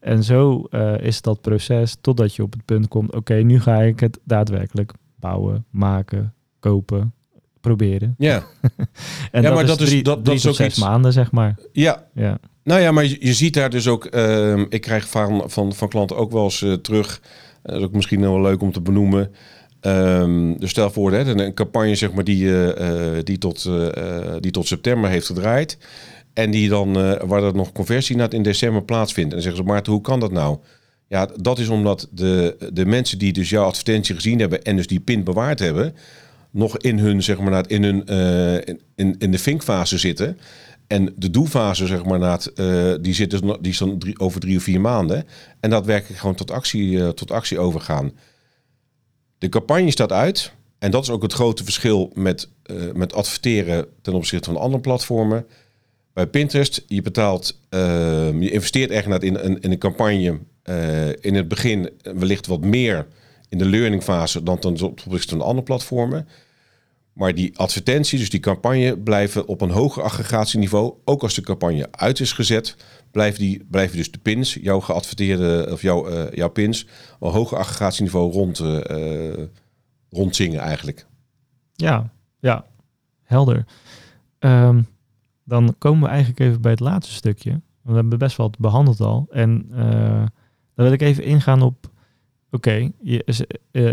En zo is dat proces totdat je op het punt komt, oké, nu ga ik het daadwerkelijk bouwen, maken, kopen, proberen. Ja. [laughs] en ja, dat maar is dat is dat, dat is ook zes iets... maanden, zeg maar. Ja. ja. Nou ja, maar je, je ziet daar dus ook. Uh, ik krijg van, van, van klanten ook wel eens uh, terug. Dat is ook misschien wel leuk om te benoemen. Um, dus stel voor, hè, een campagne zeg maar, die, uh, die, tot, die tot september heeft gedraaid. En die dan, waar er nog conversie naar in december plaatsvindt. En dan zeggen ze, Maarten, hoe kan dat nou? Ja, dat is omdat de, de mensen die dus jouw advertentie gezien hebben en dus die pin bewaard hebben, nog in hun, zeg maar, in, hun, uh, in, in de vinkfase zitten. En de doelfase, zeg maar, na uh, die zit dus die is dan drie, over drie of vier maanden. En daadwerkelijk gewoon tot actie, uh, tot actie overgaan. De campagne staat uit. En dat is ook het grote verschil met, met adverteren ten opzichte van andere platformen. Bij Pinterest, je betaalt, je investeert echt in, in, in een campagne in het begin wellicht wat meer in de learning fase dan ten opzichte van andere platformen. Maar die advertenties, dus die campagne, blijven op een hoger aggregatieniveau. Ook als de campagne uit is gezet, blijven, die, blijven dus de pins, jouw geadverteerde of jouw, uh, jouw pins, een hoger aggregatieniveau rond, uh, rondzingen eigenlijk. Ja, ja, helder. Um, dan komen we eigenlijk even bij het laatste stukje. We hebben best wel behandeld al. En uh, dan wil ik even ingaan op. Oké, je,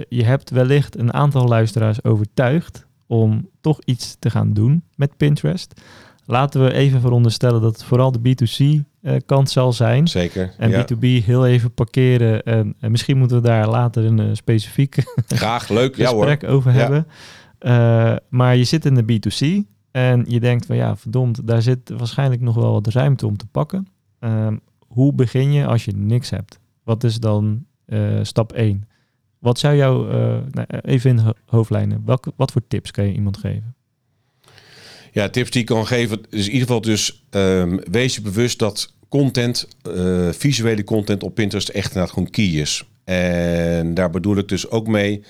je hebt wellicht een aantal luisteraars overtuigd om toch iets te gaan doen met Pinterest. Laten we even veronderstellen dat het vooral de B2C uh, eh, kant zal zijn. Zeker. En B2B heel even parkeren. En, en, misschien moeten we daar later een uh, specifiek [laughs] Graag, leuk. gesprek ja, over hebben. Uh, maar je zit in de B2C en je denkt van ja, verdomd, daar zit waarschijnlijk nog wel wat ruimte om te pakken. Ehm, hoe begin je als je niks hebt? Wat is dan stap 1? Wat zou jou, uh, nou, even in hoofdlijnen, welke, wat voor tips kan je iemand geven? Ja, tips die ik kan geven is in ieder geval dus um, wees je bewust dat content, uh, visuele content op Pinterest echt inderdaad gewoon key is. En daar bedoel ik dus ook mee,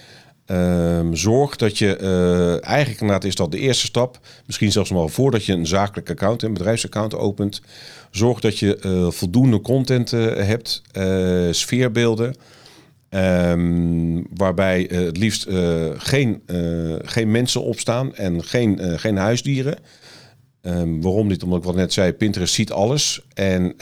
um, zorg dat je, eigenlijk inderdaad is dat de eerste stap, misschien zelfs wel voordat je een zakelijk account, een bedrijfsaccount opent, zorg dat je voldoende content hebt, sfeerbeelden, Um, waarbij uh, het liefst uh, geen, uh, geen mensen opstaan en geen, geen huisdieren. Um, waarom niet? Omdat ik wat net zei, Pinterest ziet alles. En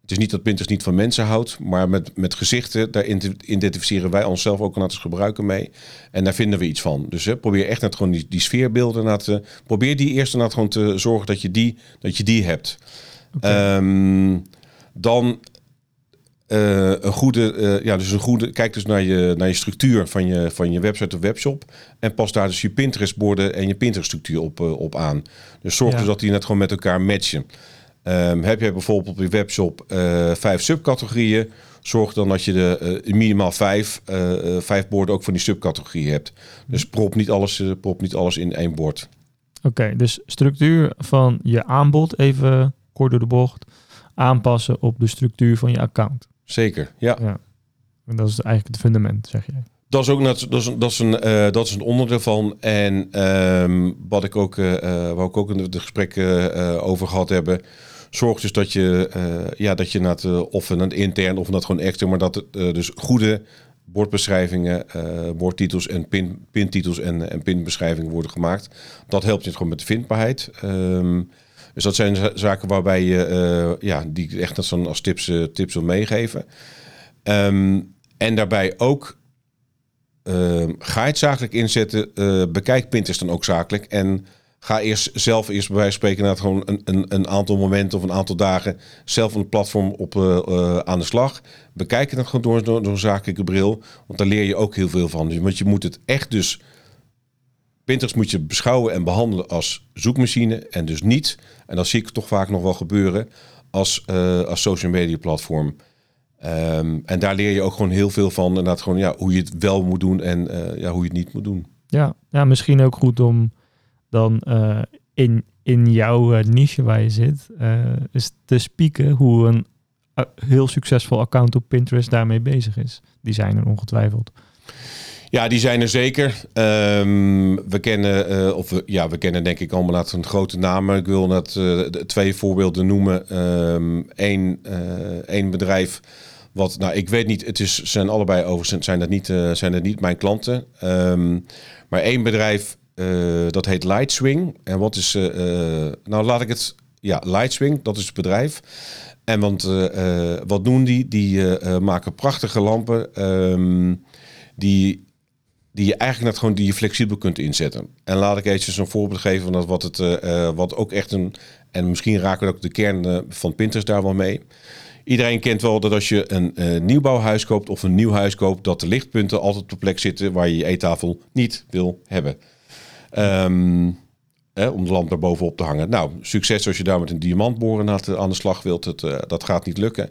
het is niet dat Pinterest niet van mensen houdt, maar met, met gezichten, daar identificeren wij onszelf ook als gebruiker mee. En daar vinden we iets van. Dus probeer echt net gewoon die, die sfeerbeelden naar te. Probeer die eerst net gewoon te zorgen dat je die, dat je die hebt. Okay. Um, ehm, dan uh, een goede, uh, ja, dus een goede, kijk dus naar je, naar je structuur van je, van je website of webshop. En pas daar dus je Pinterest-borden en je Pinterest-structuur op, uh, op aan. Dus zorg ja. dus dat die net gewoon met elkaar matchen. Um, heb je bijvoorbeeld op je webshop vijf subcategorieën, zorg dan dat je de minimaal vijf, vijf borden ook van die subcategorieën hebt. Dus prop niet alles, prop niet alles in één bord. Oké, okay, dus structuur van je aanbod, even kort door de bocht, aanpassen op de structuur van je account. Zeker, ja. ja. En dat is eigenlijk het fundament, zeg je. Dat is ook net, dat is, dat is een, uh, dat is een onderdeel van. En um, wat ik ook, uh, waar ik ook in het gesprek uh, over gehad hebben. zorg dus dat je, ja, dat je het, uh, of een intern of dat gewoon extern, maar dat het dus goede bordbeschrijvingen, woordtitels en pin, pintitels en, en pinbeschrijvingen worden gemaakt. Dat helpt je gewoon met de vindbaarheid. Um, dus dat zijn zaken waarbij je, ja, die ik echt als, als tips, tips wil meegeven. Um, en daarbij ook uh, ga het zakelijk inzetten. Uh, bekijk Pinterest dan ook zakelijk. En ga eerst zelf, eerst bij wijze van spreken, naar gewoon een, een, een, aantal momenten of een aantal dagen zelf een platform op aan de slag. Bekijk het dan gewoon door, door, door, een zakelijke bril. Want daar leer je ook heel veel van. Want je moet het echt dus. Pinterest moet je beschouwen en behandelen als zoekmachine. En dus niet, en dat zie ik toch vaak nog wel gebeuren, als, als social media platform. Um, en daar leer je ook gewoon heel veel van. Inderdaad, gewoon ja, hoe je het wel moet doen en uh, ja, hoe je het niet moet doen. Ja, ja misschien ook goed om dan uh, in, in jouw niche waar je zit, is te spieken hoe een heel succesvol account op Pinterest daarmee bezig is. Die zijn er ongetwijfeld. Ja, die zijn er zeker. Um, we kennen, uh, of ja, we kennen denk ik allemaal dat een grote namen. Ik wil net uh, twee voorbeelden noemen. Eén um, uh, bedrijf wat, nou, ik weet niet, het is, zijn allebei overigens zijn dat niet, zijn dat niet mijn klanten. Um, maar één bedrijf, dat heet Lightswing. En wat is, nou laat ik het, ja, Lightswing, dat is het bedrijf. En want wat doen die? Die maken prachtige lampen die, die je eigenlijk net gewoon die je flexibel kunt inzetten. En laat ik eventjes een voorbeeld geven van dat wat het, wat ook echt een, en misschien raken we ook de kern van Pinterest daar wel mee. Iedereen kent wel dat als je een uh, nieuwbouwhuis koopt of een nieuw huis koopt, dat de lichtpunten altijd op plek zitten waar je je eettafel niet wil hebben. Um, om de lamp daarbovenop te hangen. Nou, succes als je daar met een diamantboren aan de slag wilt. Het, dat gaat niet lukken.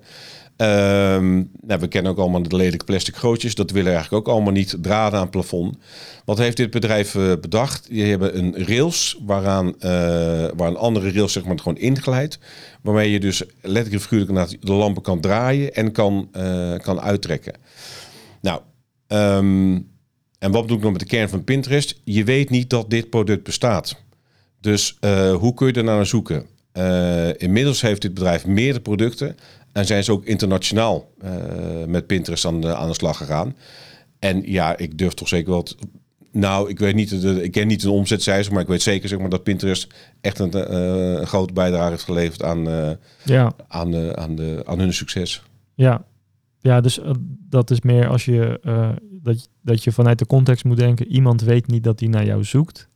Um, nou, we kennen ook allemaal de lelijke plastic gootjes. Dat willen eigenlijk ook allemaal niet draden aan het plafond. Wat heeft dit bedrijf uh, bedacht? Die hebben een rails waaraan, uh, waar een andere rails zeg maar, gewoon ingeleid. Waarmee je dus letterlijk figuurlijk de lampen kan draaien en kan, uh, kan uittrekken. Nou, um, en wat bedoel ik nog met de kern van Pinterest? Je weet niet dat dit product bestaat. Dus hoe kun je er naar zoeken? inmiddels heeft dit bedrijf meerdere producten. En zijn ze ook internationaal uh, met Pinterest aan de, aan de slag gegaan. En ja, ik durf toch zeker wel. nou, ik weet niet, de, ik ken niet de omzetcijfers, maar ik weet zeker zeg maar, dat Pinterest echt een, uh, grote bijdrage heeft geleverd aan, uh, ja. aan, de, aan, de, aan hun succes. Ja, ja dus dat is meer als je, dat, dat je vanuit de context moet denken: iemand weet niet dat hij naar jou zoekt.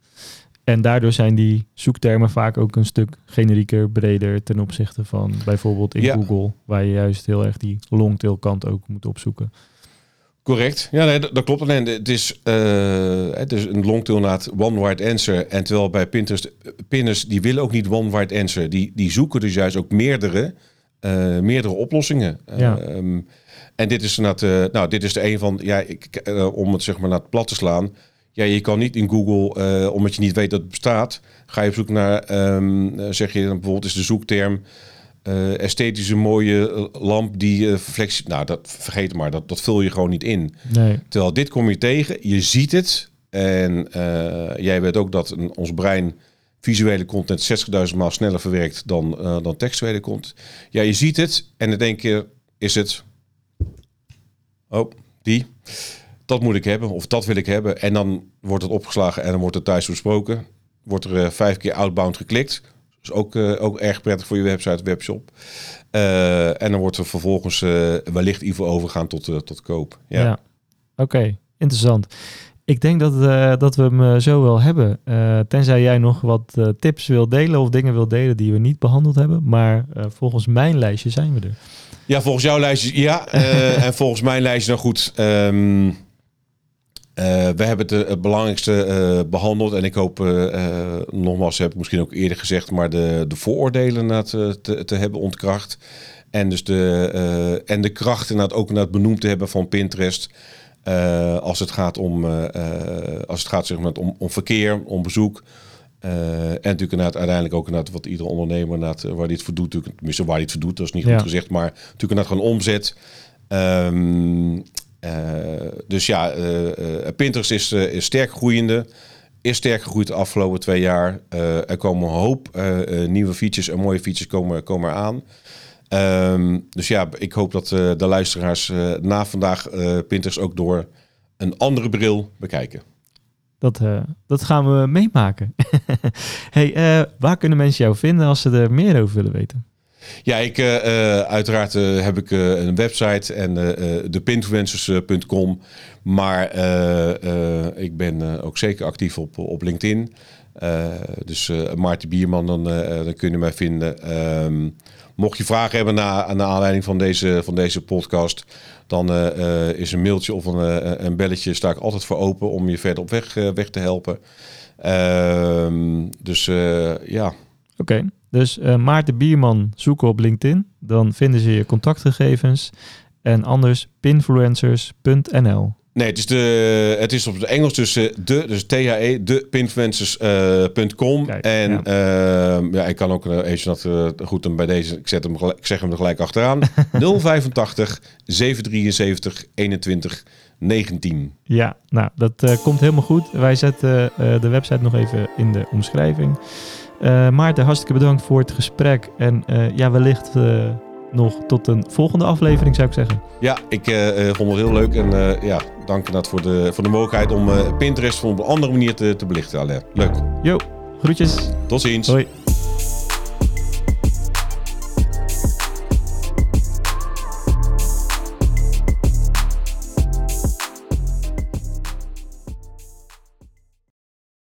En daardoor zijn die zoektermen vaak ook een stuk generieker, breder ten opzichte van bijvoorbeeld in Google, waar je juist heel erg die longtail kant ook moet opzoeken. Correct. Ja, nee, dat, klopt. Alleen het is, uh, het is een longtail naar one word answer. En terwijl bij Pinterest, pinners die willen ook niet one word answer. Die, die zoeken dus juist ook meerdere, uh, meerdere oplossingen. Ja. Um, en dit is, uh, nou, dit is de een van, ja, ik, om het zeg maar naar het plat te slaan. Ja, je kan niet in Google, uh, omdat je niet weet dat het bestaat, ga je op zoek naar, um, zeg je dan bijvoorbeeld is de zoekterm uh, esthetische mooie lamp die uh, flexie. Nou, dat vergeet maar, dat, dat vul je gewoon niet in. Nee. Terwijl dit kom je tegen, je ziet het. En jij weet ook dat een, ons brein visuele content 60.000 maal sneller verwerkt dan, dan textuele content. Ja, je ziet het en dan denk je, is het. Oh, die dat moet ik hebben of dat wil ik hebben. En dan wordt het opgeslagen en dan wordt het thuis besproken. Wordt er uh, vijf keer outbound geklikt. Dus ook, uh, ook erg prettig voor je website, webshop. Uh, en dan wordt er vervolgens wellicht even overgaan tot, tot koop. Ja, ja. oké. Interessant. Ik denk dat, dat we hem zo wel hebben. tenzij jij nog wat tips wil delen of dingen wil delen die we niet behandeld hebben. Maar volgens mijn lijstje zijn we er. Ja, volgens jouw lijstje ja. [laughs] en volgens mijn lijstje dan goed. Um, uh, we hebben het, het belangrijkste uh, behandeld. En ik hoop, uh, nogmaals, heb ik misschien ook eerder gezegd, maar de, de vooroordelen te, te, te hebben ontkracht. En dus de, en de kracht inderdaad ook het benoemd te hebben van Pinterest. als het gaat om, als het gaat zeg maar, om, om verkeer, om bezoek. en natuurlijk inderdaad uiteindelijk ook inderdaad wat iedere ondernemer inderdaad, waar dit voor doet. Tenminste, waar het voor doet, dat is niet goed gezegd. Maar natuurlijk inderdaad gewoon omzet. Um, uh, dus ja, uh, Pinterest is, sterk groeiende. is sterk gegroeid de afgelopen twee jaar. Eh, er komen een hoop eh, eh, nieuwe features en mooie features komen, komen eraan. Ehm, dus ja, ik hoop dat eh, de luisteraars eh, na vandaag eh, Pinterest ook door een andere bril bekijken. Dat, eh, dat gaan we meemaken. [laughs] hey, eh, waar kunnen mensen jou vinden als ze er meer over willen weten? Ja, ik, eh, eh, uiteraard eh, heb ik een website en depinfluencers.com. Maar ik ben ook zeker actief op, op LinkedIn. Dus Maarten Bierman, dan, dan kun je mij vinden. Ehm, mocht je vragen hebben na, naar aanleiding van deze, van deze podcast, dan is een mailtje of een, een belletje sta ik altijd voor open om je verder op weg, weg te helpen. Ehm, dus ja, Oké, dus eh, Maarten Bierman zoeken op LinkedIn. Dan vinden ze je contactgegevens. En anders pinfluencers.nl. Nee, het is, de, het is op het Engels dus eh, de, dus THE, de pinfluencers.com. Kijk, en ja. ja. ja, ik kan ook uh, even dat uh, goed dan bij deze, ik, zet hem, gelijk- ik zeg hem er gelijk achteraan. 085 773 21 19. Ja, nou, dat eh, komt helemaal goed. Wij zetten eh, de website nog even in de omschrijving. Eh, Maarten, hartstikke bedankt voor het gesprek. En eh, ja, wellicht eh, nog tot een volgende aflevering, zou ik zeggen. Ja, ik vond het heel leuk en ja, dank inderdaad voor de, voor de mogelijkheid om Pinterest op een andere manier te, te belichten. Alain. Leuk. Yo, groetjes. Tot ziens. Hoi.